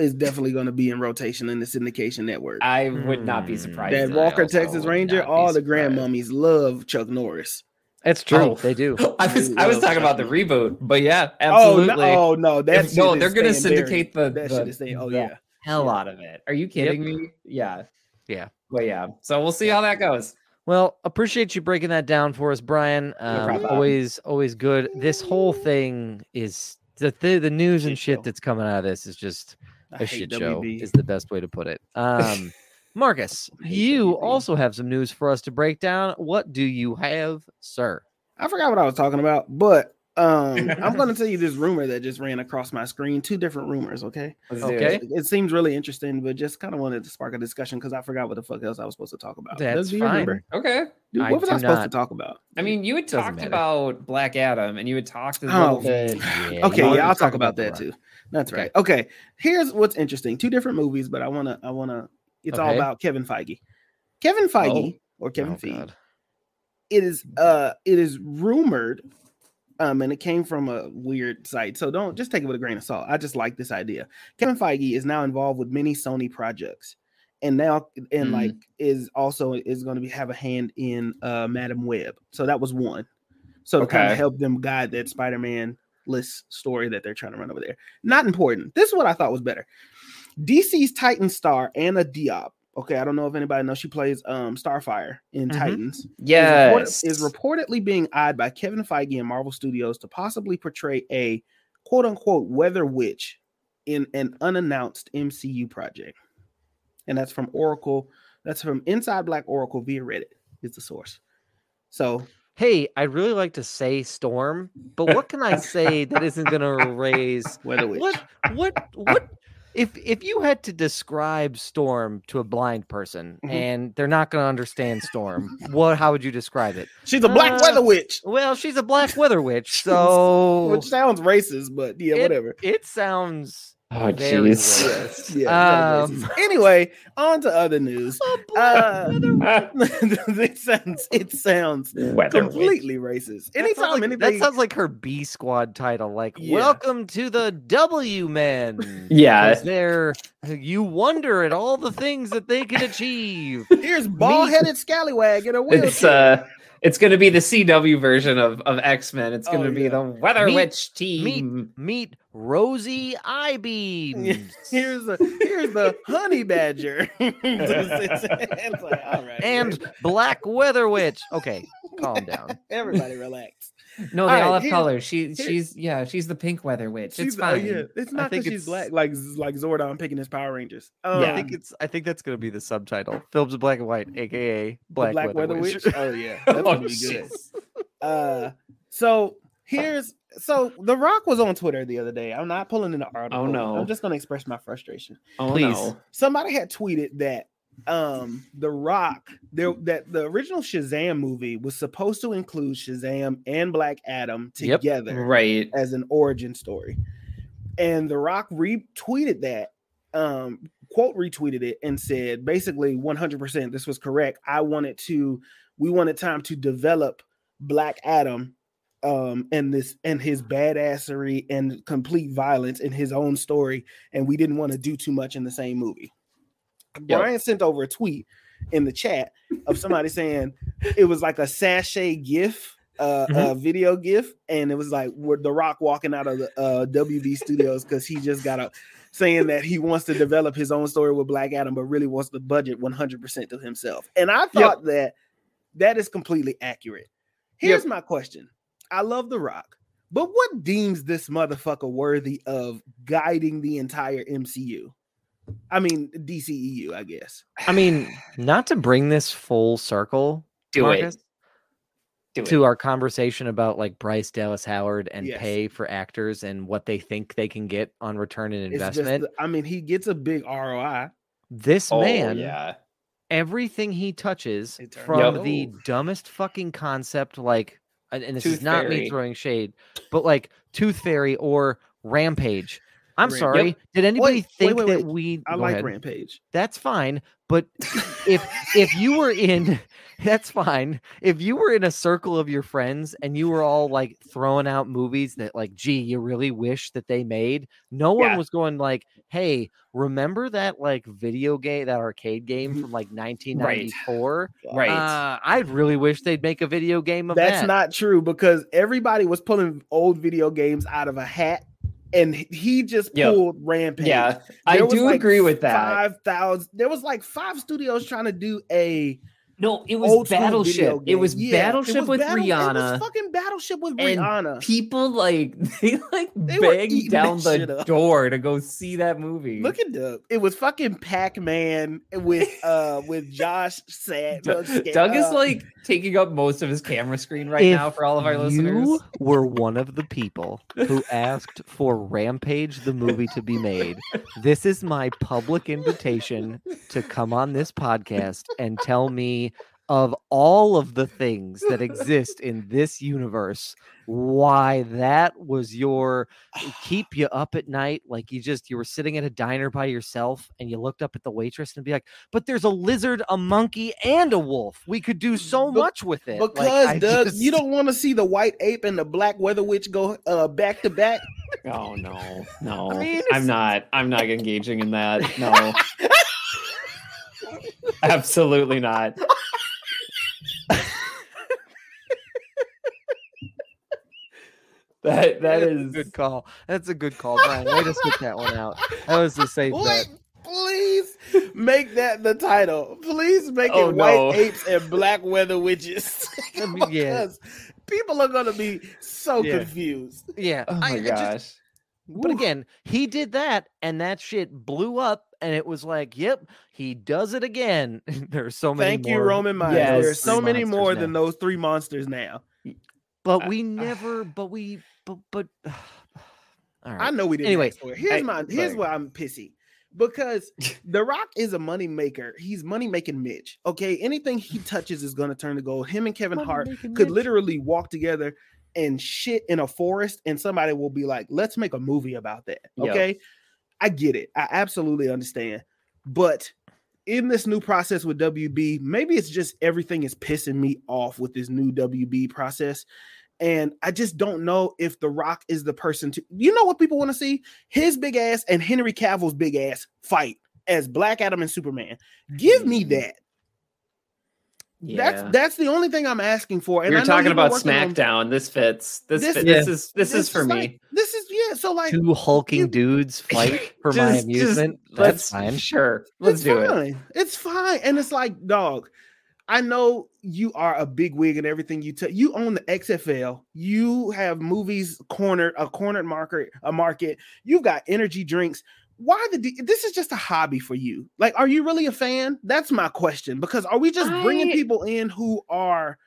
Is definitely going to be in rotation in the syndication network. I would not be Hmm. surprised. that Walker Texas Ranger, all the grand surprised. mummies love Chuck Norris. it's true. Oh. They do. I was I was talking about the reboot, but yeah, Oh absolutely. no, oh no, that If- no, shit they're gonna syndicate buried. the- that the- shit is staying. Oh the- yeah, hell out of it. Are you kidding me? Yeah. Yeah. But yeah. So we'll see how that goes. Well, appreciate you breaking that down for us, Brian. Um, problem. always, always good. This whole thing is the the, the news and Shit shit that's coming out of this is just I a hate shit show. Is the best way to put it. Um, Marcus, you WB. also have some news for us to break down. What do you have, sir? I forgot what I was talking about, but um, I'm going to tell you this rumor that just ran across my screen. Two different rumors. Okay, Okay. it. it seems really interesting, but just kind of wanted to spark a discussion because I forgot what the fuck else I was supposed to talk about. That's Does- fine. remember? Okay. Dude, I what was I supposed not. to talk about? I mean, you had Doesn't talked matter. about Black Adam and you had talked a Oh, bit. Yeah, okay, yeah, I'll talk about The that too. That's Okay. right. Okay, here's what's interesting: two different movies, but I wanna, I wanna. It's all about Kevin Feige. Kevin Feige or Kevin Oh, Feige. God. It is, uh, it is rumored, um, and it came from a weird site, so don't just take it with a grain of salt. I just like this idea. Kevin Feige is now involved with many Sony projects, and now and Mm. like is also is going to be have a hand in uh Madam Web. So that was one. So to kind of help them guide that Spider-Man list story that they're trying to run over there. Not important. This is what I thought was better. DC's Titan star Anna Diop. Okay, I don't know if anybody knows she plays um Starfire in Mhm. Titans. is report- Yes. is reportedly being eyed by Kevin Feige and Marvel Studios to possibly portray a quote unquote weather witch in an unannounced MCU project. And that's from Oracle. That's from Inside Black Oracle via Reddit, is the source. So Hey, I'd really like to say Storm, but what can I say that isn't going to raise weather witch. what what what if if you had to describe storm to a blind person Mhm. and they're not going to understand storm what how would you describe it She's a black Uh, weather witch. well she's a black weather witch so Which sounds racist, but yeah, it- whatever. it sounds Oh, very jeez. racist. Yeah, Um, anyway, on to other news. A black Uh, it sounds it sounds Weather witch. completely racist. That sounds Anytime like, anything that sounds like her B squad title, like Yeah. "Welcome to the W Men." Yeah, they're you wonder at all the things that they can achieve. here's bald headed scallywag in a wheelchair. It's uh it's gonna be the CW version of, of X-Men. It's gonna Oh, be yeah. the Weather Meet- Witch team. Meet meet Rosie Eyebeam. here's the here's the honey badger. It's like, all right, and Black Weather Witch. Okay, calm down. everybody relax. No, they All all right, have colors. She she's yeah, she's the pink weather witch. It's oh, fine. yeah, it's not think because she's it's- black, like like Zordon picking his Power Rangers. Um, I think it's I think that's gonna be the subtitle. Films in black and white, aka Black, Black Weather, Weather Witch. Witch. Oh yeah, that's Oh, gonna be good. jeez. Uh, so here's so The Rock was on Twitter the other day. I'm not pulling in the article. no. I'm just gonna express my frustration. Oh Please. no. somebody had tweeted that um the rock there that the original shazam movie was supposed to include shazam and black adam Yep. together Right. as an origin story and the rock retweeted that um quote retweeted it and said basically 100% this was correct i wanted to we wanted time to develop black adam um and this and his badassery and complete violence in his own story and we didn't want to do too much in the same movie Yep. brian sent over a tweet in the chat of somebody saying it was like a sachet gif uh, Mhm. uh video gif and it was like the rock walking out of the uh wb studios because he just got a saying that he wants to develop his own story with Black Adam, but really wants the budget 100% to himself. And I thought that that is completely accurate. Here's my question I love The Rock, but what deems this motherfucker worthy of guiding the entire MCU? I mean, DCEU, I guess. I mean, not to bring this full circle, Do Marcus, it. Do to it. our conversation about like Bryce Dallas Howard and Yes. pay for actors and what they think they can get on return and It's just, investment. I mean, he gets a big ROI. this Oh, man, yeah. everything he touches from out- the dumbest fucking concept, like, and, and this Tooth is not me throwing shade, but like Tooth Fairy or Rampage. I'm sorry. Yep. Did anybody wait, think wait, that wait. we? I go like ahead. Rampage. That's fine, but if if you were in, that's fine. If you were in a circle of your friends and you were all like throwing out movies that like, gee, you really wish that they made, no one Yeah. was going like, hey, remember that like video game, that arcade game from like 1994? Right. Uh, I'd really wish they'd make a video game of That's that. That's not true because everybody was pulling old video games out of a hat, and he just Yep. pulled Rampage. yeah. I There was do like agree with that. Five thousand. There was like five studios trying to do a No, it was old school video Battleship. It was Yeah, it Battleship was with Battle- It Rihanna. was fucking Battleship with And Rihanna. People like they like They banged down the door to go see that movie. Look at Doug. It was fucking Pac Man with uh with Josh Gad. Doug, Doug is like taking up most of his camera screen right If now for all of our listeners. You were one of the people who asked for Rampage the movie to be made. This is my public invitation to come on this podcast and tell me of all of the things that exist in this universe why that was your keep you up at night like you just you were sitting at a diner by yourself and you looked up at the waitress and be like but there's a lizard a monkey and a wolf we could do so Be- much with it because I Doug, just- you don't want to see the white ape and the black weather witch go uh back to back. Oh no, no. I mean, I'm not I'm not engaging in that. No. Absolutely not. that that That's a good call. That's a good call, Brian. Way to spit that one out. That was a safe Wait, bet. please make that the title. Please make Oh, it white apes and black weather witches. Yeah. Because people are gonna be so Yeah. confused. Yeah. Oh I- my I just- gosh. but again, he did that, and that shit blew up, and it was like, yep, he does it again. There's so many. Thank you, Roman Mines. Yes. There's so many more now. than those three monsters now. But we never. But we. But but. All right. I know we didn't. Anyway, ask for it. here's hey, my here's why I'm pissy because The Rock is a money maker. He's money making Mitch. Okay, anything he touches is gonna turn to gold. Him and Kevin Hart Money-making could Mitch. literally walk together and shit in a forest, and somebody will be like, "Let's make a movie about that." Yep. Okay, I get it. I absolutely understand, but in this new process with WB, maybe it's just everything is pissing me off with this new WB process. And I just don't know if The Rock is the person to. You know what people want to see? His big ass and Henry Cavill's big ass fight as Black Adam and Superman. Give me mm-hmm. that. That's Yeah. that's the only thing I'm asking for. And we I were know talking about working on- SmackDown. This fits. This This- fits. Yeah. this is this is It's for like- me. This is yeah. So like Two hulking you- dudes fight for my Just- just amusement. That's let's- fine. Sure. Let's it's do it. fine. It's fine. And it's like, dog, I know you are a big wig and everything you tell you own the XFL. You have movies cornered, a cornered market, a market. You've got energy drinks. Why the D- this is just a hobby for you? Like, are you really a fan? That's my question. Because are we just bringing people in who are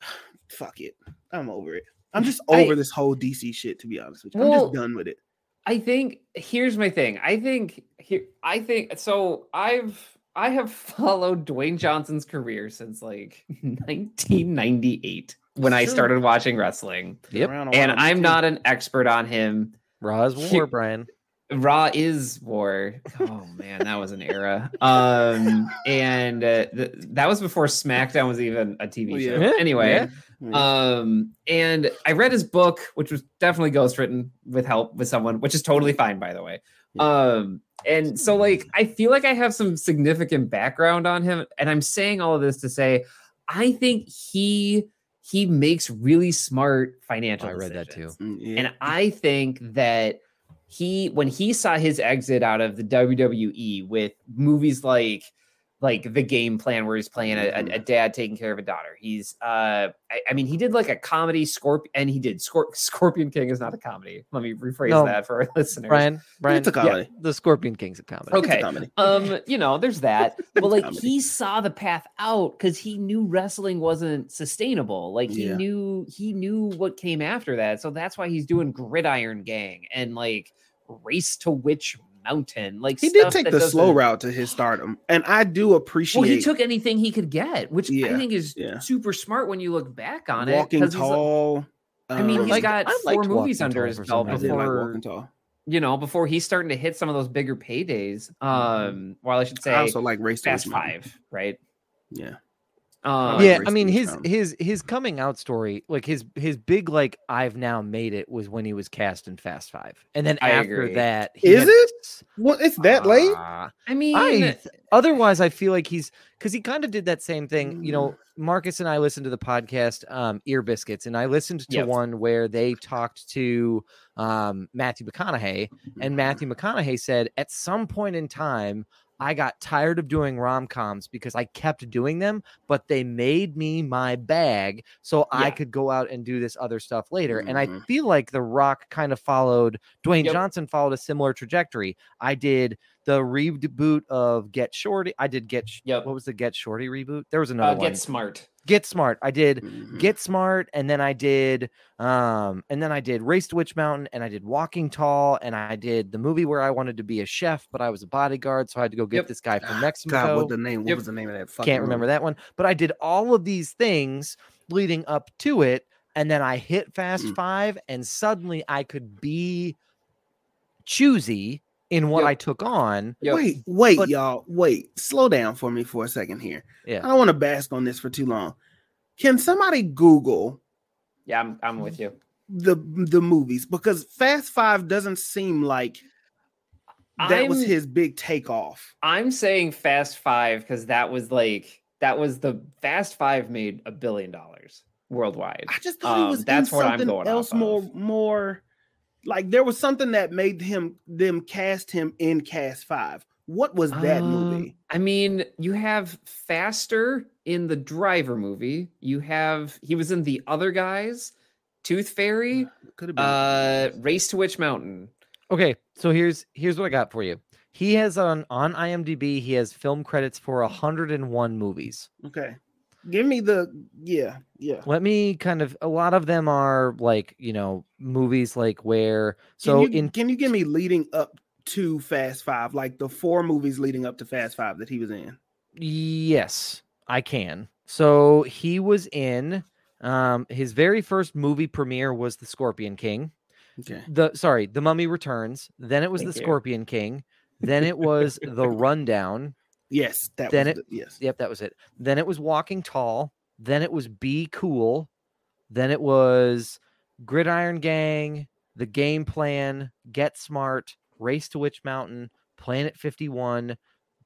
fuck it? I'm over it. I'm just I- over this whole DC shit. To be honest with you, I'm Well, just done with it. I think here's my thing. I think here I think so I've I have followed Dwayne Johnson's career since like 1998 when I started watching wrestling. Yep. And I'm not an expert on him. Raw's war, Brian. Raw is war. Oh man, that was an era. Um, and uh, th- that was before SmackDown was even a TV Oh, show. Anyway, Yeah. um, and I read his book, which was definitely ghostwritten with help with someone, which is totally fine, by the way. Um, and so like I feel like I have some significant background on him, and I'm saying all of this to say I think he he makes really smart financial. I read that too. Mm, yeah. And I think that he when he saw his exit out of the WWE with movies like like the game plan where he's playing a, a, a dad taking care of a daughter. He's uh I, I mean he did like a comedy Scorpion and he did Scor- Scorpion King is not a comedy. Let me rephrase No. that for our listeners. Brian, Brian, It's a yeah, comedy. the Scorpion King's a comedy. It's a Okay. comedy. um you know there's that but like Comedy. he saw the path out because he knew wrestling wasn't sustainable like he Yeah. knew he knew what came after that so that's why he's doing gridiron gang and like race to witch mountain like He did take that the slow route to his stardom, and I do appreciate well he took anything he could get which i think is yeah. super smart when you look back on it. walking it 'cause he's, like- tall. i mean um, he's like- got four movies under his belt some I did like before walking tall. you know before he's starting to hit some of those bigger paydays um well i should say I also like race to fast Witch Mountain. five right Yeah, um, like yeah, I mean his Mountain. his his coming out story, like his his big like I've now made it was when he was cast in Fast Five, and then I after agree. that, he Is had- it? Well, it's that late. Ah, I mean, I otherwise I feel like he's because he kind of did that same thing. You know, Marcus and I listened to the podcast um, Ear Biscuits, and I listened to Yep. one where they talked to um, Matthew McConaughey, and Matthew McConaughey said at some point in time. I got tired of doing rom coms because I kept doing them, but they made me my bag so I could go out and do this other stuff later. And I Mhm. feel like The Rock kind of followed, Dwayne Yep. Johnson followed a similar trajectory. I did the reboot of Get Shorty. I did Get, Yep. what was the Get Shorty reboot? There was uh, another one. get smart. Get Smart. I did Mhm. Get Smart, and then I did, um, and then I did Race to Witch Mountain, and I did Walking Tall, and I did the movie where I wanted to be a chef, but I was a bodyguard, so I had to go get Yep. this guy from God, Mexico. what the name? What Yep. was the name of that? Can't remember movie? that one, but I did all of these things leading up to it, and then I hit Fast Mm. Five, and suddenly I could be choosy in what Yep. I took on. Yep. Wait, wait, But- y'all, wait. Slow down for me for a second here. Yeah. I don't want to bask on this for too long. Can somebody Google Yeah, I'm, I'm with you. the the movies because Fast Five doesn't seem like that was I'm- his big takeoff. I'm saying Fast Five because that was like that was the Fast Five made a billion dollars worldwide. I just thought he Um, was that's in what I'm something going else off of. more more like there was something that made him them cast him in Fast Five. What was that Um, movie? I mean, you have Faster in the Driver movie. You have he was in the other guys, Tooth Fairy, Could have been. uh, Race to Witch Mountain. Okay, so here's here's what I got for you. He has on on IMDb. He has film credits for 101 movies. okay. Give me the yeah yeah. Let me kind of. A lot of them are like you know movies like where. So can you, in can you give me leading up to Fast Five, like the four movies leading up to Fast Five that he was in? Yes, I can. So he was in um his very first movie premiere was The Scorpion King. Okay. The sorry, The Mummy Returns, then it was Thank The you. Scorpion King, then it was The Rundown. Yes, that Then was it- the, yes. Yep, that was it. Then it was Walking Tall, then it was Be Cool, then it was Gridiron Gang, The Game Plan, Get Smart, Race to Witch Mountain, Planet 51,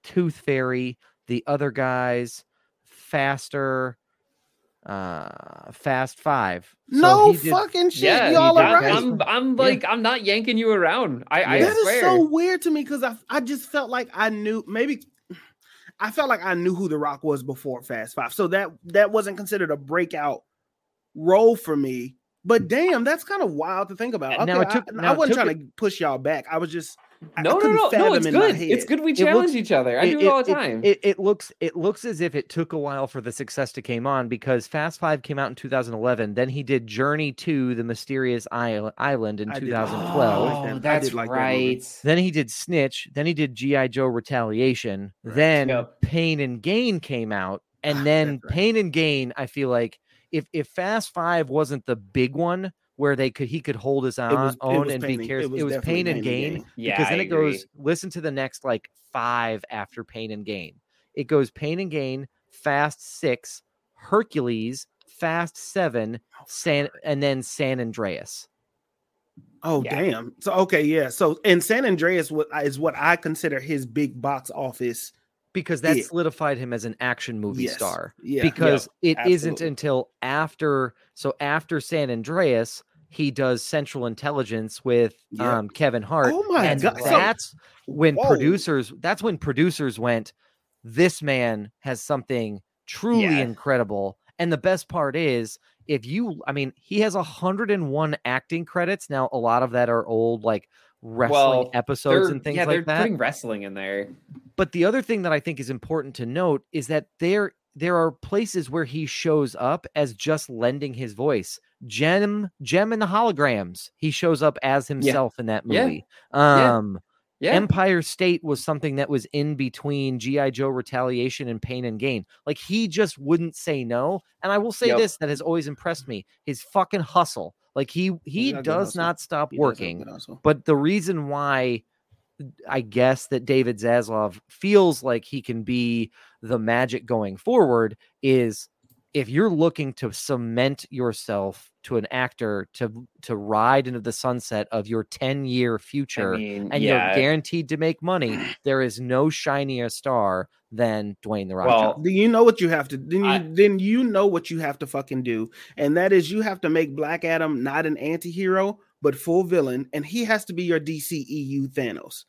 Tooth Fairy, The Other Guys, Faster, uh Fast 5. So no he did- fucking shit. Yeah, y'all are right. I'm, I'm like, I'm not yanking you around. I, I Yeah. That is swear. so weird to me because I I just felt like I knew maybe I felt like I knew who The Rock was before Fast Five, so that that wasn't considered a breakout role for me. But damn, that's kind of wild to think about. Uh, now took- I, now I wasn't trying to push y'all back. I was just no, no, no, no. It's good. It's good. We challenge looks- each other. I it- do it all the time. It, it looks it looks as if it took a while for the success to came on because Fast Five came out in 2011. Then he did Journey to the Mysterious Isle- Island in I 2012. like Oh, that's did like that right. Then he did Snitch. Then he did GI Joe Retaliation. Right. Then Yep. Pain and Gain came out, and Ah, then right. Pain and Gain. I feel like if if Fast Five wasn't the big one where they could he could hold his It own, was- own and Pain be and- cares. It was, Pain and Gain Yeah, because then I it goes listen to the next like five after Pain and Gain. It goes Pain and Gain, Fast Six, Hercules, Fast Seven, oh, San, and then San Andreas. Oh Yeah. damn! So okay, yeah. So and San Andreas is what I consider his big box office. Because that Yeah. solidified him as an action movie Yes. star. Yeah, because it not until after so after San Andreas he does Central Intelligence with Yeah. um, Kevin Hart. Oh my and God. So- that's when Whoa. producers that's when producers went this man has something truly Yeah. incredible and the best part is if you i mean he has 101 acting credits now a lot of that are old like wrestling Well, episodes and things yeah, they're like that putting wrestling in there. but the other thing that i think is important to note is that there there are places where he shows up as just lending his voice Jem Jem and the Holograms he shows up as himself in that movie Yeah. um Yeah, Empire State was something that was in between GI Joe Retaliation and Pain and Gain. Like he just wouldn't say no. And I will say Yep. this that has always impressed me: his fucking hustle. Like he he does not stop He working. But the reason why I guess that David Zaslav feels like he can be the magic going forward is if you're looking to cement yourself to an actor to to ride into the sunset of your 10 year future I mean, and yeah. you're guaranteed to make money, there is no shinier star than Dwayne the Rock. Well, Johnson. You know what you have to? Then you I- then you know what you have to fucking do, and that is you have to make Black Adam not an anti-hero but full villain, and he has to be your DCEU Thanos.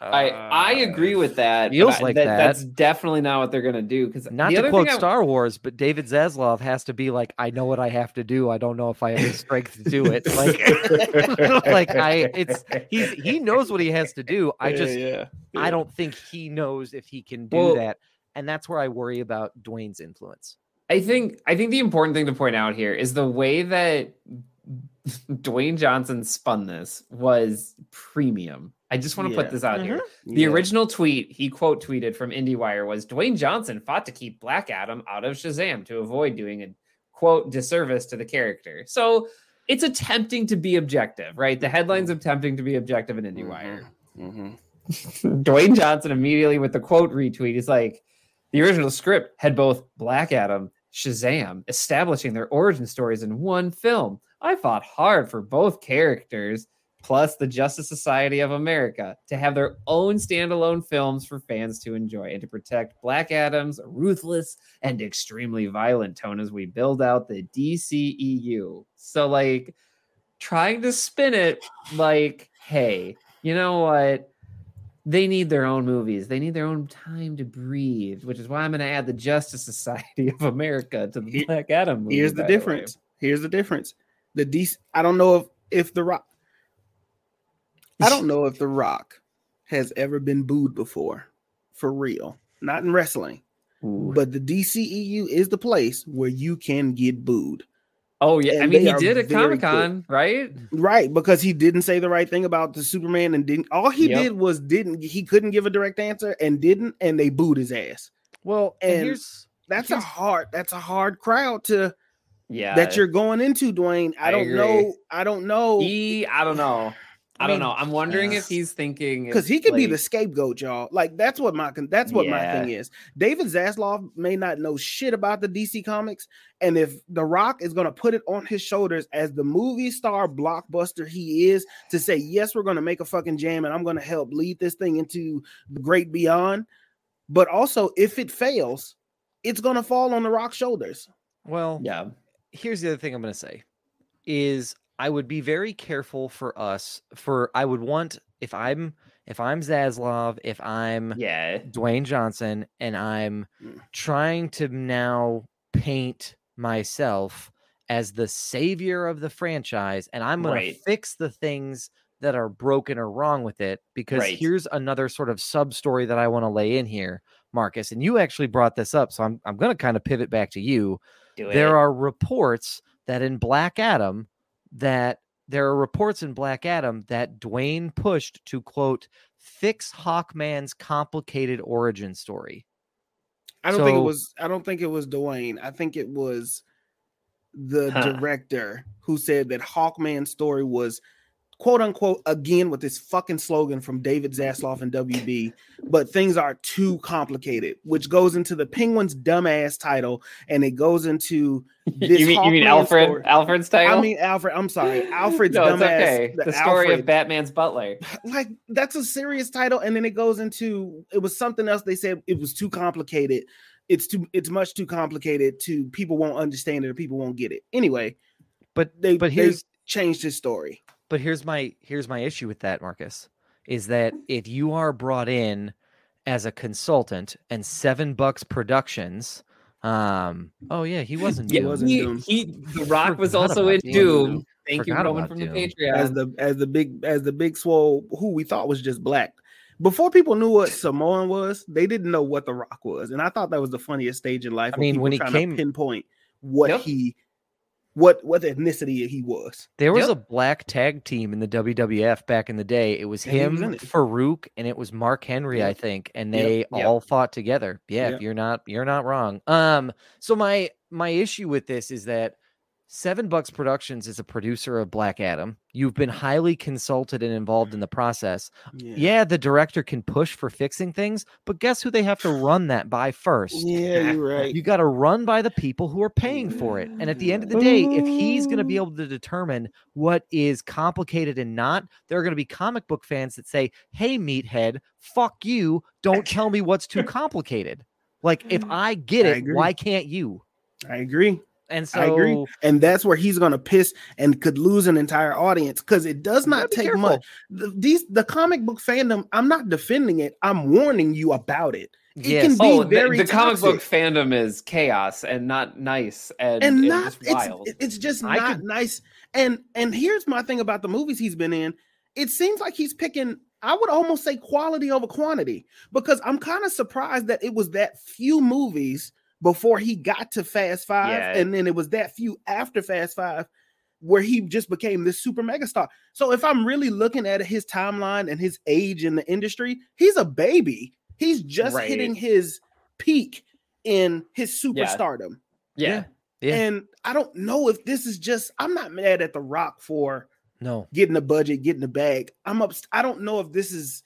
I I uh, agree with that. but feels I- like that, that. That's definitely not what they're gonna do. Because Not the to other quote thing I- Star Wars, but David Zaslav has to be like, I know what I have to do. I don't know if I have the strength to do it. Like, like I, it's he's he knows what he has to do. I just yeah. I don't think he knows if he can do Well- that, and that's where I worry about Dwayne's influence. I think I think the important thing to point out here is the way that Dwayne Johnson spun this was premium. I just want to Yeah. put this out here. Mm-hmm. The Yeah. original tweet he quote tweeted from IndieWire was Dwayne Johnson fought to keep Black Adam out of Shazam to avoid doing a quote disservice to the character. So it's attempting to be objective, right? The headline's attempting to be objective in IndieWire. Mhm. Dwayne Johnson immediately with the quote retweet is like, the original script had both Black Adam, Shazam, establishing their origin stories in one film. I fought hard for both characters, plus the Justice Society of America, to have their own standalone films for fans to enjoy and to protect Black Adam's ruthless and extremely violent tone as we build out the DCEU. So, like, trying to spin it like, hey, you know what? they need their own movies. They need their own time to breathe, which is why I'm going to add the Justice Society of America to the Black Adam movie. Here's the difference. Here's the difference. The DC. I don't know if if the Rock. I don't know if the Rock has ever been booed before, for real. Not in wrestling, Ooh. but the DCEU is the place where you can get booed. oh yeah, I mean he did at Comic Con, right? Right, because he didn't say the right thing about the Superman and didn't all he Yep. did was didn't he couldn't give a direct answer and didn't and they booed his ass. Well, and, And here's That's a hard that's a hard crowd to Yeah, that you're going into, Dwayne. I, I don't agree. know. I don't know He, I don't know. I, I don't know. I'm wondering if he's thinking because he could be the scapegoat, y'all. Like that's what my that's what my thing is. David Zaslav may not know shit about the DC comics, and if The Rock is going to put it on his shoulders as the movie star blockbuster he is to say yes, we're going to make a fucking jam, and I'm going to help lead this thing into the great beyond. But also, if it fails, it's going to fall on The Rock's shoulders. well, Yeah, here's the other thing I'm going to say is I would be very careful for us for I would want if I'm if I'm Zaslav, if I'm yeah. Dwayne Johnson and I'm Mm. trying to now paint myself as the savior of the franchise and I'm Right. to fix the things that are broken or wrong with it because Right. here's another sort of sub story that I want to lay in here Marcus and you actually brought this up so I'm I'm going to kind of pivot back to you Do there it. are reports that in Black Adam that there are reports in Black Adam that Dwayne pushed to quote fix Hawkman's complicated origin story. I don't think it was. I don't think it was Dwayne. I think it was the Huh. director who said that Hawkman's story was quote unquote again with this fucking slogan from David Zaslav and WB, but things are too complicated, which goes into the Penguin's dumbass title, and it goes into this you mean you mean Alfred? story- Alfred's title? I mean Alfred. I'm sorry, Alfred's no, dumbass. okay. The, story Alfred- of Batman's butler. like that's a serious title and then it goes into it was something else they said it was too complicated it's too it's much too complicated to people won't understand it or people won't get it anyway But they but they- here's changed his story. But here's my here's my issue with that, Marcus, is that if you are brought in as a consultant and Seven Bucks Productions, um, oh yeah, he wasn't. Yeah, He wasn't he, Doom. he, The Rock was also in Doom. Doom. Thank you, Forgot Roman, about from the Doom. Patreon. as the as the big as the big swole who we thought was just black. Before people knew what Samoan was, they didn't know what The Rock was, and I thought that was the funniest stage in life. I mean, people when he came- to pinpoint what Yep. he, what what ethnicity he was. There was Yep. a black tag team in the WWF back in the day. It was And him, was it. Faarooq, and it was Mark Henry, I think, and they Yep. all fought together. Yeah, Yep. you're not you're not wrong. Um, so my my issue with this is that Seven Bucks Productions is a producer of Black Adam. You've been highly consulted and involved in the mm-hmm. process. Yeah, the director can push for fixing things, but guess who they have to run that by first? yeah, you're right. You got to run by the people who are paying for it. And at the end of the day, if he's going to be mm-hmm. able to determine what is complicated and not, there are going to be comic book fans that say, Hey, meathead, fuck you. Don't tell me what's too complicated. Like, if mm-hmm. I get it, agree. why can't you? I agree. And so, I agree. And that's where he's gonna piss and could lose an entire audience because it does not take careful. much. The, these the comic book fandom. I'm not defending it. I'm warning you about it. It Yes. can be oh, very the comic book fandom is chaos and not nice and, and and not just it's, wild. it's just I not could- nice and and here's my thing about the movies he's been in it seems like he's picking i would almost say quality over quantity because i'm kind of surprised that it was that few movies before he got to fast five Yeah. and then it was that few after fast five where he just became this super mega star so if i'm really looking at his timeline and his age in the industry he's a baby he's just Right. hitting his peak in his Yeah. superstardom yeah. Yeah. and I don't know if this is just I'm not mad at The Rock for no, getting the budget, getting the bag. I'm up I don't know if this is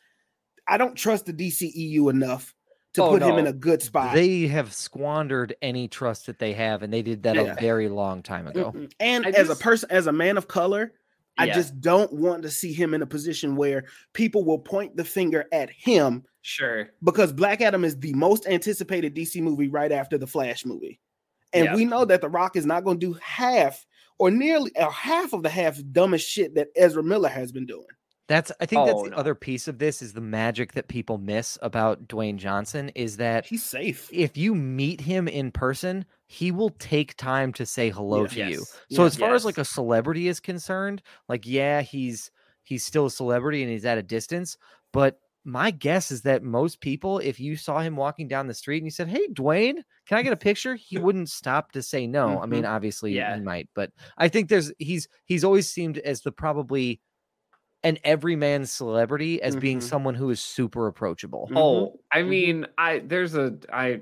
I don't trust the DCEU enough to Oh, put him in a good spot. they have squandered any trust that they have, and they did that Yeah. a very long time ago. Mm-mm. and I as a person, as a man of color, I just don't want to see him in a position where people will point the finger at him Sure. because Black Adam is the most anticipated DC movie right after the Flash movie. And Yeah. we know that The Rock is not going to do half or nearly or half of the half dumbest shit that Ezra Miller has been doing. That's I think that's Oh, the no. other piece of this is the magic that people miss about Dwayne Johnson is that He's safe. if you meet him in person, he will take time to say hello Yeah. to you. So Yeah. as far as like a celebrity is concerned, like yeah, he's he's still a celebrity and he's at a distance, but my guess is that most people, if you saw him walking down the street and you said, "Hey, Dwayne, can I get a picture?" He wouldn't stop to say no. I mm-hmm. mean, obviously Yeah. he might, but I think there's he's he's always seemed as the probably an everyman celebrity as being Mhm. someone who is super approachable. Mhm. Oh, I Mhm. mean, I there's a I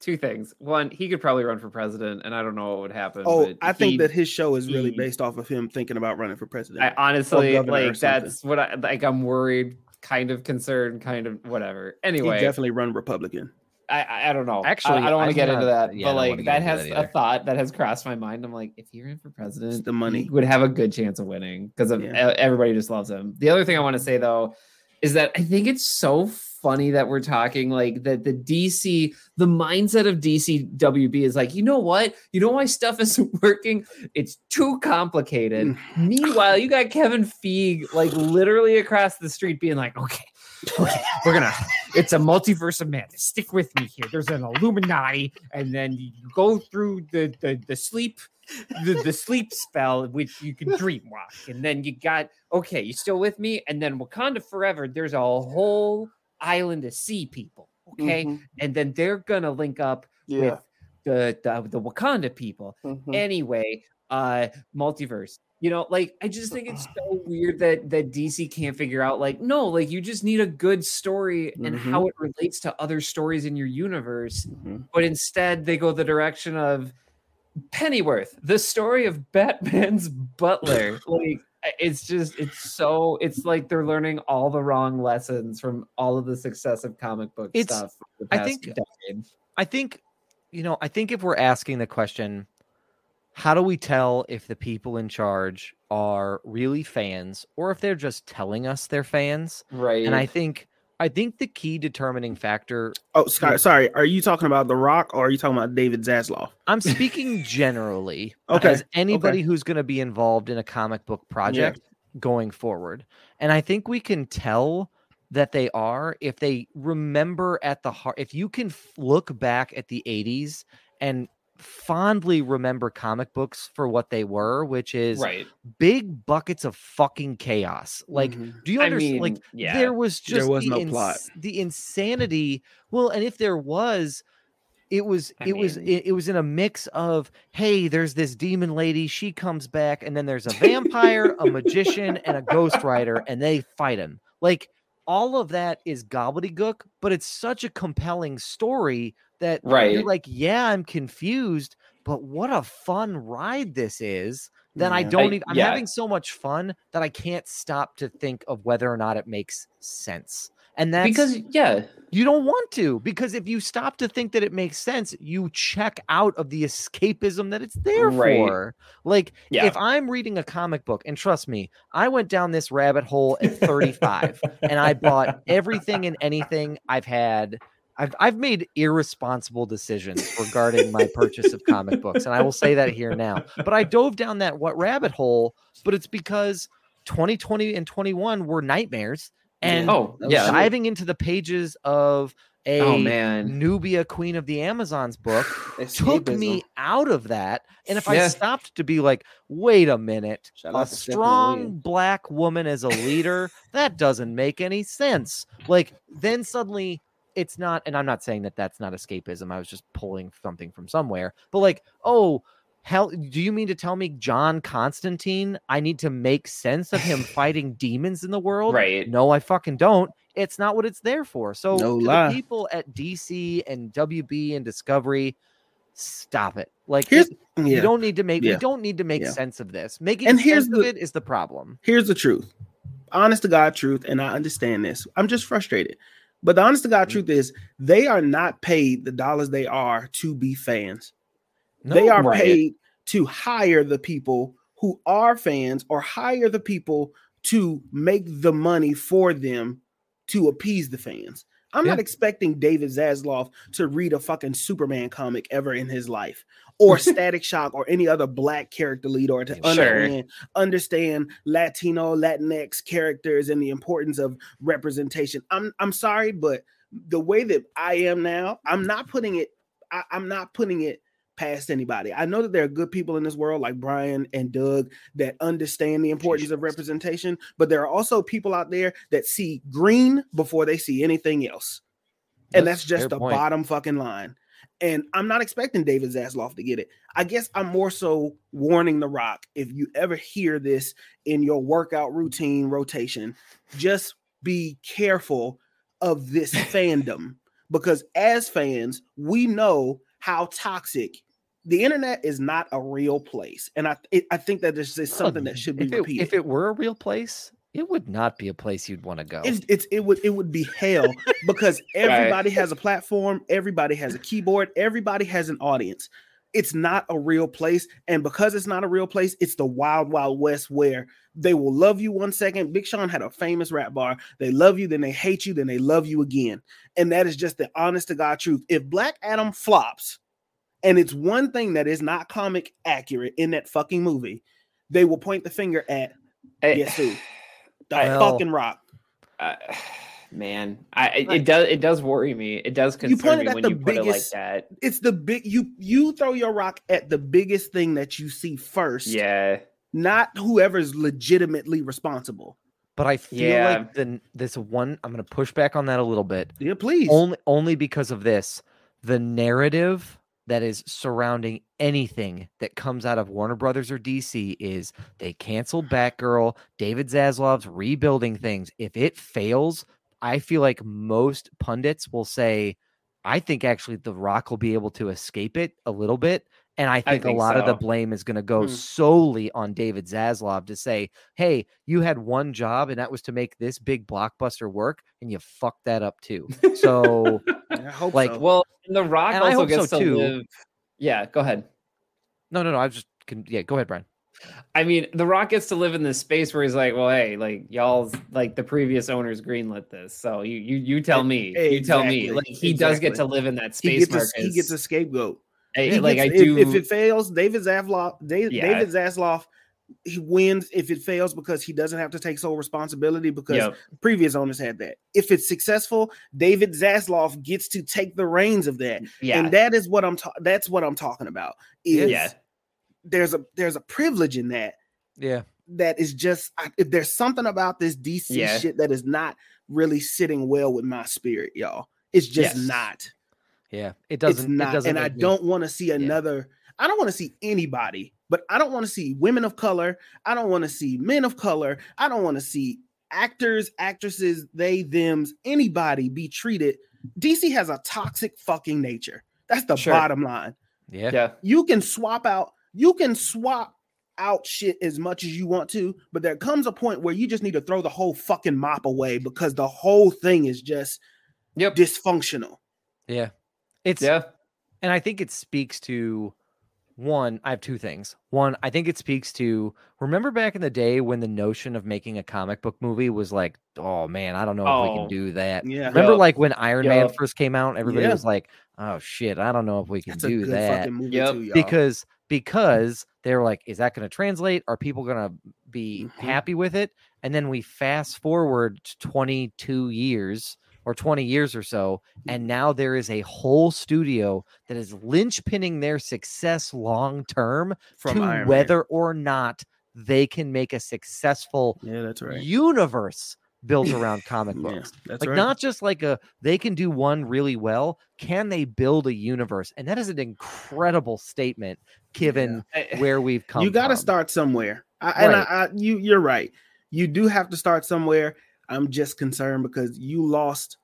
two things. One, he could probably run for president, and I don't know what would happen. Oh, but I think that his show is really he- based off of him thinking about running for president. I honestly like that's what I like. I'm worried, kind of concerned, kind of whatever. he Anyway, definitely run Republican. I I, I don't know. Actually, I, I don't want to get into that, yeah, but like that has that a thought that has crossed my mind. I'm like, if he ran for president, the money. he would have a good chance of winning because of Yeah. everybody just loves him. The other thing I want to say though is that I think it's so funny that we're talking like that the DC, the mindset of DCWB is like, you know what? You know why stuff isn't working? It's too complicated. Mm. Meanwhile, you got Kevin Feige like literally across the street being like, okay, okay, we're gonna it's a multiverse of madness. Stick with me here. There's an Illuminati, and then you go through the the, the sleep the, the sleep spell, which you can dream walk, and then you got okay, you still with me? And then Wakanda Forever, there's a whole island of sea people, okay, Mhm. and then they're gonna link up Yeah. with the, the the Wakanda people. Mhm. Anyway, uh, multiverse. You know, like I just think it's so weird that that DC can't figure out. Like, no, like you just need a good story and Mhm. how it relates to other stories in your universe Mhm. but instead they go the direction of Pennyworth, the story of Batman's butler. like it's just it's so it's like they're learning all the wrong lessons from all of the success of comic book It's- stuff. I think- decade. I think, you know, I think if we're asking the question, how do we tell if the people in charge are really fans or if they're just telling us they're fans? right. And I think I think the key determining factor. Oh, Scott, sorry. Are you talking about The Rock or are you talking about David Zaslav? I'm speaking generally. Okay, As anybody who's going to be involved in a comic book project going forward, and I think we can tell that they are if they remember at the heart. If you can f- look back at the '80s and fondly remember comic books for what they were, which is right. big buckets of fucking chaos. Like, Mhm. do you I understand? like, yeah. there was just There just was the, no plot. the insanity. Well, and if there was, it was I it was it, it was in a mix of hey, there's this demon lady, she comes back, and then there's a vampire, a magician, and a ghost rider, and they fight him. Like all of that is gobbledygook, but it's such a compelling story that right. you're like, yeah, I'm confused, but what a fun ride this is. Then I don't even I'm yeah. having so much fun that I can't stop to think of whether or not it makes sense. And that's because yeah, you don't want to, because if you stop to think that it makes sense, you check out of the escapism that it's there Right. for. Like, Yeah. if I'm reading a comic book, and trust me, I went down this rabbit hole at 35 and I bought everything and anything I've had. I've, I've made irresponsible decisions regarding my purchase of comic books, and I will say that here now. But I dove down that what rabbit hole, but it's because 2020 and 21 were nightmares. And oh yeah, diving into the pages of oh, a oh man, Nubia, Queen of the Amazons book took me out of that. And if I stopped to be like, wait a minute, Shout a out to Stephanie strong black woman as a leader, that doesn't make any sense. Like, then suddenly it's not, and I'm not saying that that's not escapism. I was just pulling something from somewhere, but like, oh, Hell, do you mean to tell me John Constantine? I need to make sense of him fighting demons in the world? right. No, I fucking don't. It's not what it's there for. So No people at DC and WB and Discovery, stop it. Like Here's it- yeah. you don't need to make Yeah. we don't need to make Yeah. sense of this. Making And sense here's of the- it is the problem. here's the truth honest to god truth and i understand this i'm just frustrated but the honest to Mm-hmm. god truth is they are not paid the dollars they are to be fans they are right. paid to hire the people who are fans or hire the people to make the money for them to appease the fans i'm not expecting david zaslav to read a fucking superman comic ever in his life or static shock or any other black character lead or to Sure. understand understand Latino, Latinx characters and the importance of representation. I'm I'm sorry, but the way that I am now, I'm not putting it. I, I'm not putting it past anybody. I know that there are good people in this world like Brian and Doug that understand the importance of representation, but there are also people out there that see green before they see anything else. And That's that's just the point. bottom fucking line. And I'm not expecting David Zaslav to get it. I guess I'm more so warning The Rock if you ever hear this in your workout routine rotation, just be careful of this fandom because as fans, we know how toxic the internet is not a real place. And I it, I think that this is something that should be if it, repeated. if it were a real place, it would not be a place you'd want to go. It's, it's it would it would be hell because everybody has a platform, everybody has a keyboard, everybody has an audience. It's not a real place, and because it's not a real place, it's the wild wild west where they will love you one second. Big Sean had a famous rap bar. They love you, then they hate you, then they love you again, and that is just the honest to god truth. If Black Adam flops, and it's one thing that is not comic accurate in that fucking movie, they will point the finger at I- Yes, who? the Well, fucking Rock. uh, man, I it- Like- it does it does worry me. It does You concern pointed me at when the you put it like that. it's the big you you throw your rock at the biggest thing that you see first Yeah, not whoever's legitimately responsible but I feel Yeah. like the this one I'm going to push back on that a little bit. yeah please only only because of this the narrative that is surrounding anything that comes out of Warner Brothers or DC is they canceled Batgirl, David Zaslav's rebuilding things. If it fails, I feel like most pundits will say I think actually The Rock will be able to escape it a little bit. And I think, think a lot of the blame is going to go Hmm. solely on David Zaslav to say, hey, you had one job and that was to make this big blockbuster work and you fucked that up too. So i hope like, so. well, and the Rock And I also hope gets so, to too. live. Yeah, go ahead. No, no, no. I was just can, yeah. Go ahead, Brian. I mean, The Rock gets to live in this space where he's like, "Well, hey, like y'all's like the previous owners greenlit this, so you you you tell me, you tell me." Like he does get to live in that He space. gets a, he gets a scapegoat. I- He like I gets- if- do. If, it fails, David Zaslav, David, Yeah. David Zaslav, he wins if it fails because he doesn't have to take sole responsibility because Yep. previous owners had that. If it's successful, David Zaslav gets to take the reins of that, yeah, and that is what I'm. Ta- that's what I'm talking about. Is yeah, there's a there's a privilege in that Yeah. that is just I, if there's something about this DC Yeah. shit that is not really sitting well with my spirit, y'all. It's just Yes. not. Yeah. It doesn't. it not, doesn't and I me- don't want to see another. I don't want to see anybody, but I don't want to see women of color. I don't want to see men of color. I don't want to see actors, actresses, they, them's, anybody be treated. DC has a toxic fucking nature. That's the Sure. bottom line. Yeah. yeah. You can swap out. You can swap out shit as much as you want to, but there comes a point where you just need to throw the whole fucking mop away because the whole thing is just Yep. dysfunctional. Yeah. It's Yeah. and I think it speaks to one, I have two things. One, I think it speaks to remember back in the day when the notion of making a comic book movie was like, oh man, I don't know if we Oh, can do that. Yeah. Remember, Yup. like when Iron Man first came out, everybody Yeah. was like, "Oh shit, I don't know if we can That's a do good that." fucking movie Yep. too, because because they were like, "Is that going to translate? Are people going to be Mhm. happy with it?" And then we fast forward 22 years or 20 years or so, mm-hmm. and now there is a whole studio that is linchpinning their success long term from to Iron Man. whether or not they can make a successful Yeah, that's right. universe built around comic Yeah, books that's like right. not just like a they can do one really well can they build a universe and that is an incredible statement given I- where we've come you got to start somewhere. I, And I, I, you, you're right. You do have to start somewhere. I'm just concerned because you lost.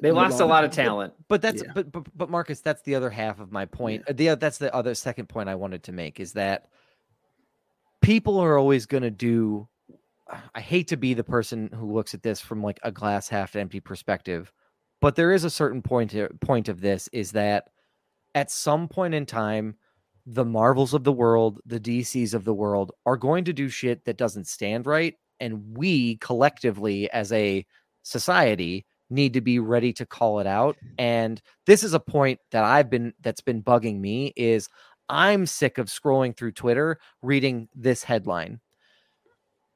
they you lost a lot of talent. but that's Yeah. but, but but marcus that's the other half of my point Uh, the oth- that's the other second point i wanted to make is that people are always going to do i hate to be the person who looks at this from like a glass half empty perspective but there is a certain point of this is that at some point in time the marvels of the world the dcs of the world are going to do shit that doesn't stand right and we collectively as a society need to be ready to call it out. And this is a point that i've been that's been bugging me is i'm sick of scrolling through twitter reading this headline.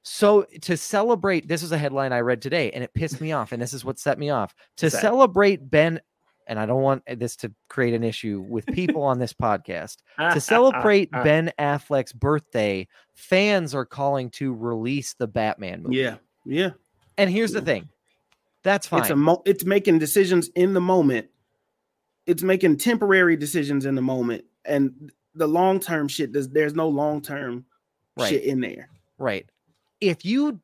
So to celebrate this is a headline i read today and it pissed me off and this is what set me off. To that? celebrate ben and i don't want eh, this to create an issue with people on this podcast to celebrate uh, uh, ben affleck's birthday fans are calling to release the batman movie Yeah, yeah. and here's the thing that's fine It's a mo- it's making decisions in the moment. It's making temporary decisions in the moment, and the long term shit. Does there's no long term Right. shit in there. Right. If you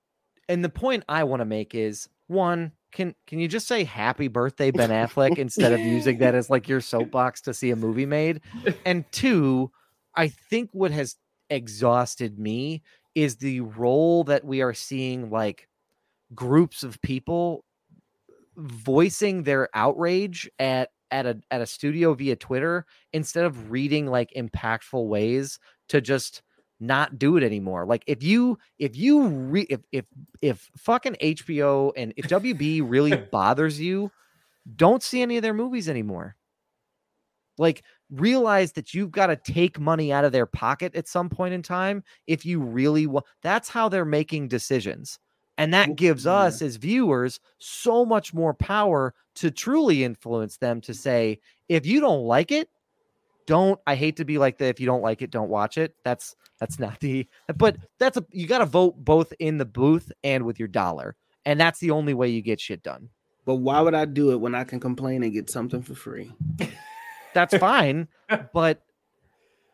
and the point I want to make is one, can can you just say happy birthday Ben Affleck instead of using that as like your soapbox to see a movie made? And two, I think what has exhausted me is the role that we are seeing like groups of people voicing their outrage at at a at a studio via Twitter instead of reading like impactful ways to just not do it anymore. Like if you if you re if if if fucking HBO and if WB really bothers you, don't see any of their movies anymore. Like realize that you've got to take money out of their pocket at some point in time if you really want. That's how they're making decisions. And that gives us as viewers so much more power to truly influence them to say, if you don't like it, don't I hate to be like the if you don't like it, don't watch it. That's that's not the but that's a you gotta vote both in the booth and with your dollar. And that's the only way you get shit done. But why would I do it when I can complain and get something for free? That's fine. but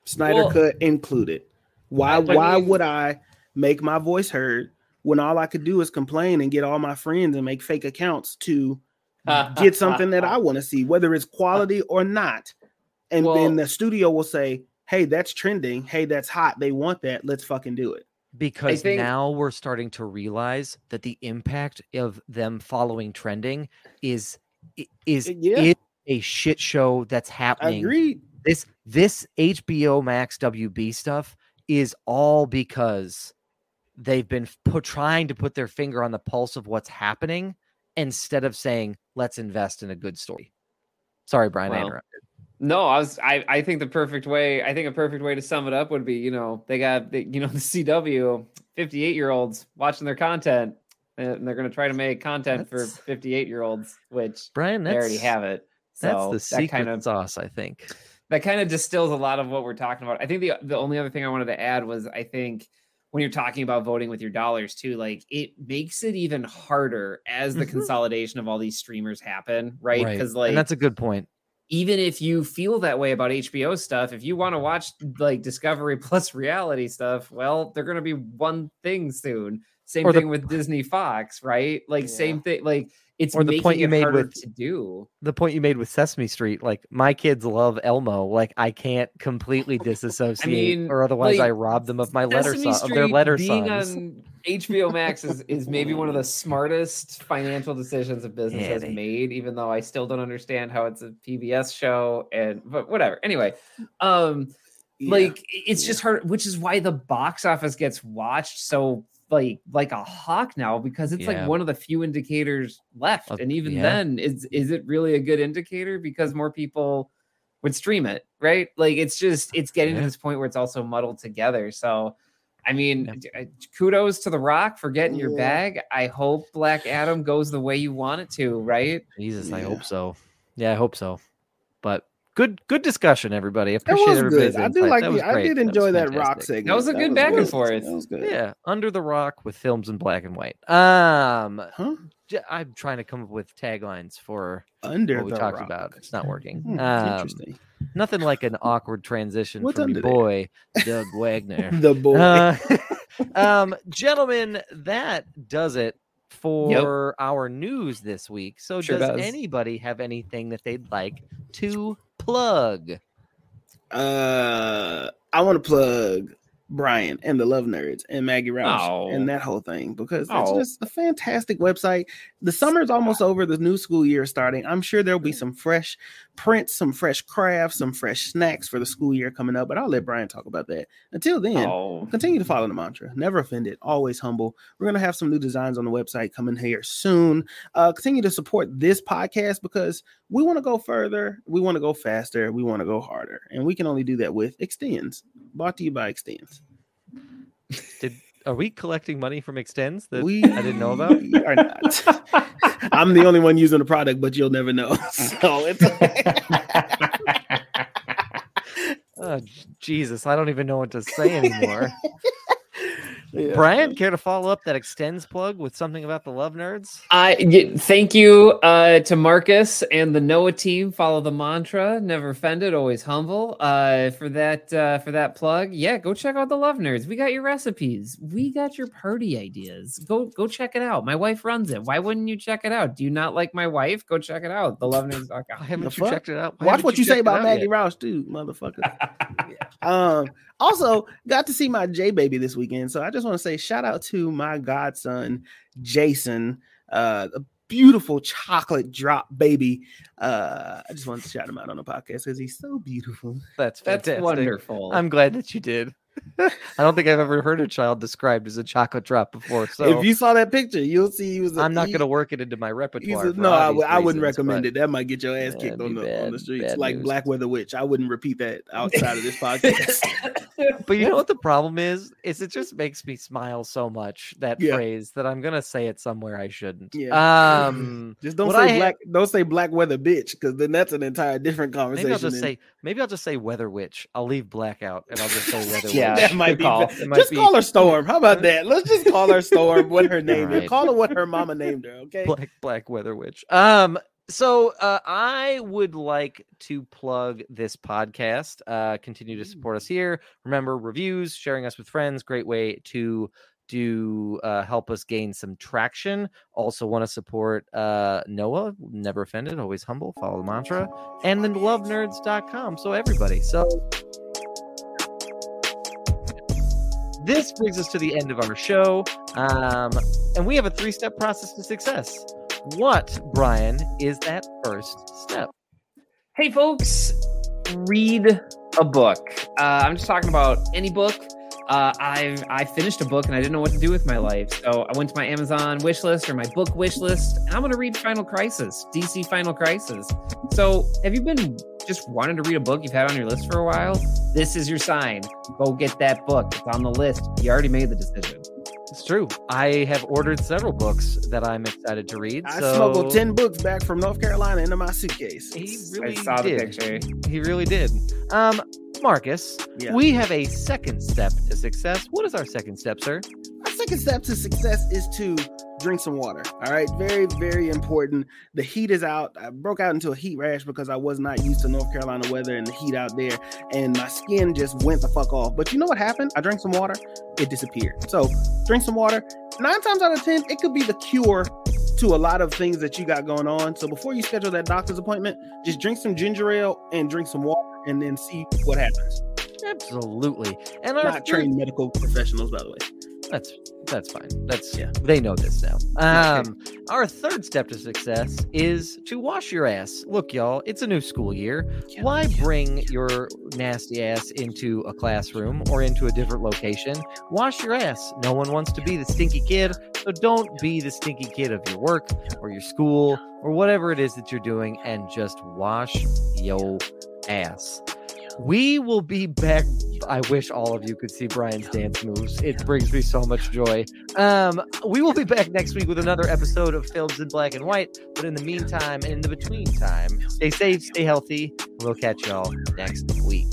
Snyder Well- cut included. Why I- why would I make my voice heard when all I could do is complain and get all my friends and make fake accounts to get something that I want to see, whether it's quality or not. And Well- then the studio will say, Hey, that's trending. Hey, that's hot. They want that. Let's fucking do it. because think- now we're starting to realize that the impact of them following trending is is, uh, Yeah. is a shit show that's happening agree. this this HBO Max WB stuff is all because they've been put, trying to put their finger on the pulse of what's happening instead of saying, let's invest in a good story. Sorry, Brian, I interrupted. No, I was. I, I think the perfect way. I think a perfect way to sum it up would be, you know, they got, the, you know, the CW, fifty-eight year olds watching their content, and they're going to try to make content That's- for fifty-eight year olds, which Brian, they that's, already have it. that's So the that secret kind of sauce, I think. that kind of distills a lot of what we're talking about. I think the the only other thing I wanted to add was I think when you're talking about voting with your dollars too, like it makes it even harder as the Mhm. consolidation of all these streamers happen, right? Because like and that's a good point. Even if you feel that way about HBO stuff, if you want to watch like Discovery Plus reality stuff, well, they're going to be one thing soon. Same Or the- thing with Disney Fox, right? Like Yeah. same thing. Like it's Or the point you made with- to do. The point you made with Sesame Street, like my kids love Elmo, like I can't completely disassociate, mean, or otherwise like, I rob them of my letter Sesame of their letter being sons. on HBO Max is, is maybe one of the smartest financial decisions a business Yeah, has they- made, even though I still don't understand how it's a PBS show and but whatever. Anyway, um Yeah. like it's Yeah. just hard which is why the box office gets watched so like like a hawk now because it's like one of the few indicators left. Of- and even then is is it really a good indicator? Because more people would stream it right? Like it's just it's getting to this point where it's also muddled together. So i mean Yeah. uh, kudos to the rock for getting your Yeah. bag i hope black adam goes the way you want it to right Jesus, I hope so. Yeah, I hope so. But good, good discussion, everybody. That Appreciate was everybody's good. I do like That was the, I did enjoy that, rock fantastic. segment. That was a good back and forth. That was good. Yeah, under the rock with films in black and white. Um, Huh? j- I'm trying to come up with taglines for Under what we the talked rock. about. It's not working. Hmm, Um, interesting. nothing like an awkward transition What's from your under there? boy Doug Wagner. The boy. Uh, um, gentlemen, that does it for our news this week. So, Sure does, does. anybody have anything that they'd like to plug? Uh, I want to plug Brian and the Love Nerds and Maggie Roush Oh. and that whole thing because it's Oh. just a fantastic website. The summer's almost over. The new school year is starting. I'm sure there'll be some fresh prints, some fresh crafts, some fresh snacks for the school year coming up. But I'll let Brian talk about that. Until then, oh continue to follow the mantra never offended always humble we're going to have some new designs on the website coming here soon uh continue to support this podcast because we want to go further we want to go faster we want to go harder and we can only do that with extends brought to you by extends Did are we collecting money from Extends that we I didn't know about? are not i'm the only one using the product but you'll never know so it's Oh, Jesus, I don't even know what to say anymore. Yeah. Brian, care to follow up that Extends plug with something about the Love Nerds? I y- thank you uh, to Marcus and the Noah team. Follow the mantra: never offended, always humble. Uh, for that, uh, for that plug, yeah, go check out the Love Nerds. We got your recipes. We got your party ideas. Go, go check it out. My wife runs it. Why wouldn't you check it out? Do you not like my wife? Go check it out. The Why TheLoveNerds.com. haven't The you fuck? checked it out? Why Watch what you, say about Maggie yet? Roush too, motherfucker. um, also got to see my J baby this weekend, so I just want to say shout out to my godson Jason, uh, a beautiful chocolate drop baby. Uh, I just want to shout him out on the podcast because he's so beautiful. That's That's fantastic. wonderful. I'm glad that you did. I don't think I've ever heard a child described as a chocolate drop before. So if you saw that picture, you'll see he was. a- I'm not going to work it into my repertoire. a- no, I, I wouldn't reasons, recommend it. That might get your ass Yeah, kicked on the on the bad- streets, like news. Black Weather Witch. I wouldn't repeat that outside of this podcast. But you know what the problem is? Is it just makes me smile so much that Yeah. phrase that I'm gonna say it somewhere I shouldn't. Yeah. Um, Just don't I say had- black. Don't say black weather bitch, because then that's an entire different conversation. maybe I'll just and say maybe I'll just say weather witch. I'll leave black out and I'll just say weather Yeah. Witch. that might be. call. might Just be- call her Storm. How about that? Let's just call her Storm. What her name is. Call her what her mama named her. Okay. Black Black Weather Witch. Um so uh, I would like to plug this podcast. Uh, continue to support us here. Remember reviews, sharing us with friends, great way to do uh, help us gain some traction. Also want to support uh, Noah, never offended, always humble, follow the mantra, and then lovenerds.com. So everybody. So this brings us to the end of our show. Um, and we have a three-step process to success. What, Brian, is that first step? Hey, folks, read a book. Uh, I'm just talking about any book. Uh, I I finished a book and I didn't know what to do with my life, so I went to my Amazon wish list or my book wish list, and I'm gonna read Final Crisis, DC Final Crisis. So, have you been just wanted to read a book you've had on your list for a while? This is your sign. Go get that book. It's on the list. You already made the decision. It's true. I have ordered several books that I'm excited to read. I so smuggled 10 books back from North Carolina into my suitcase. He I really saw the did. picture. He really did. Um, Marcus, Yeah. we have a second step to success. What is our second step, sir? Our second step to success is to drink some water. All right. Very, very important. The heat is out. I broke out into a heat rash because I was not used to North Carolina weather and the heat out there. And my skin just went the fuck off. But you know what happened? I drank some water, it disappeared. So drink some water. Nine times out of 10, it could be the cure to a lot of things that you got going on. So before you schedule that doctor's appointment, just drink some ginger ale and drink some water and then see what happens. Absolutely. And our Not third- trained medical professionals, by the way. That's that's fine. That's Yeah. They know this now. Um, our third step to success is to wash your ass. Look, y'all, it's a new school year. Why bring your nasty ass into a classroom or into a different location? Wash your ass. No one wants to be the stinky kid, so don't be the stinky kid of your work or your school or whatever it is that you're doing, and just wash your ass. We will be back. I wish all of you could see Brian's dance moves. It brings me so much joy. Um, we will be back next week with another episode of Films in Black and White. But in the meantime and in the between time, stay safe, stay healthy. We'll catch y'all next week.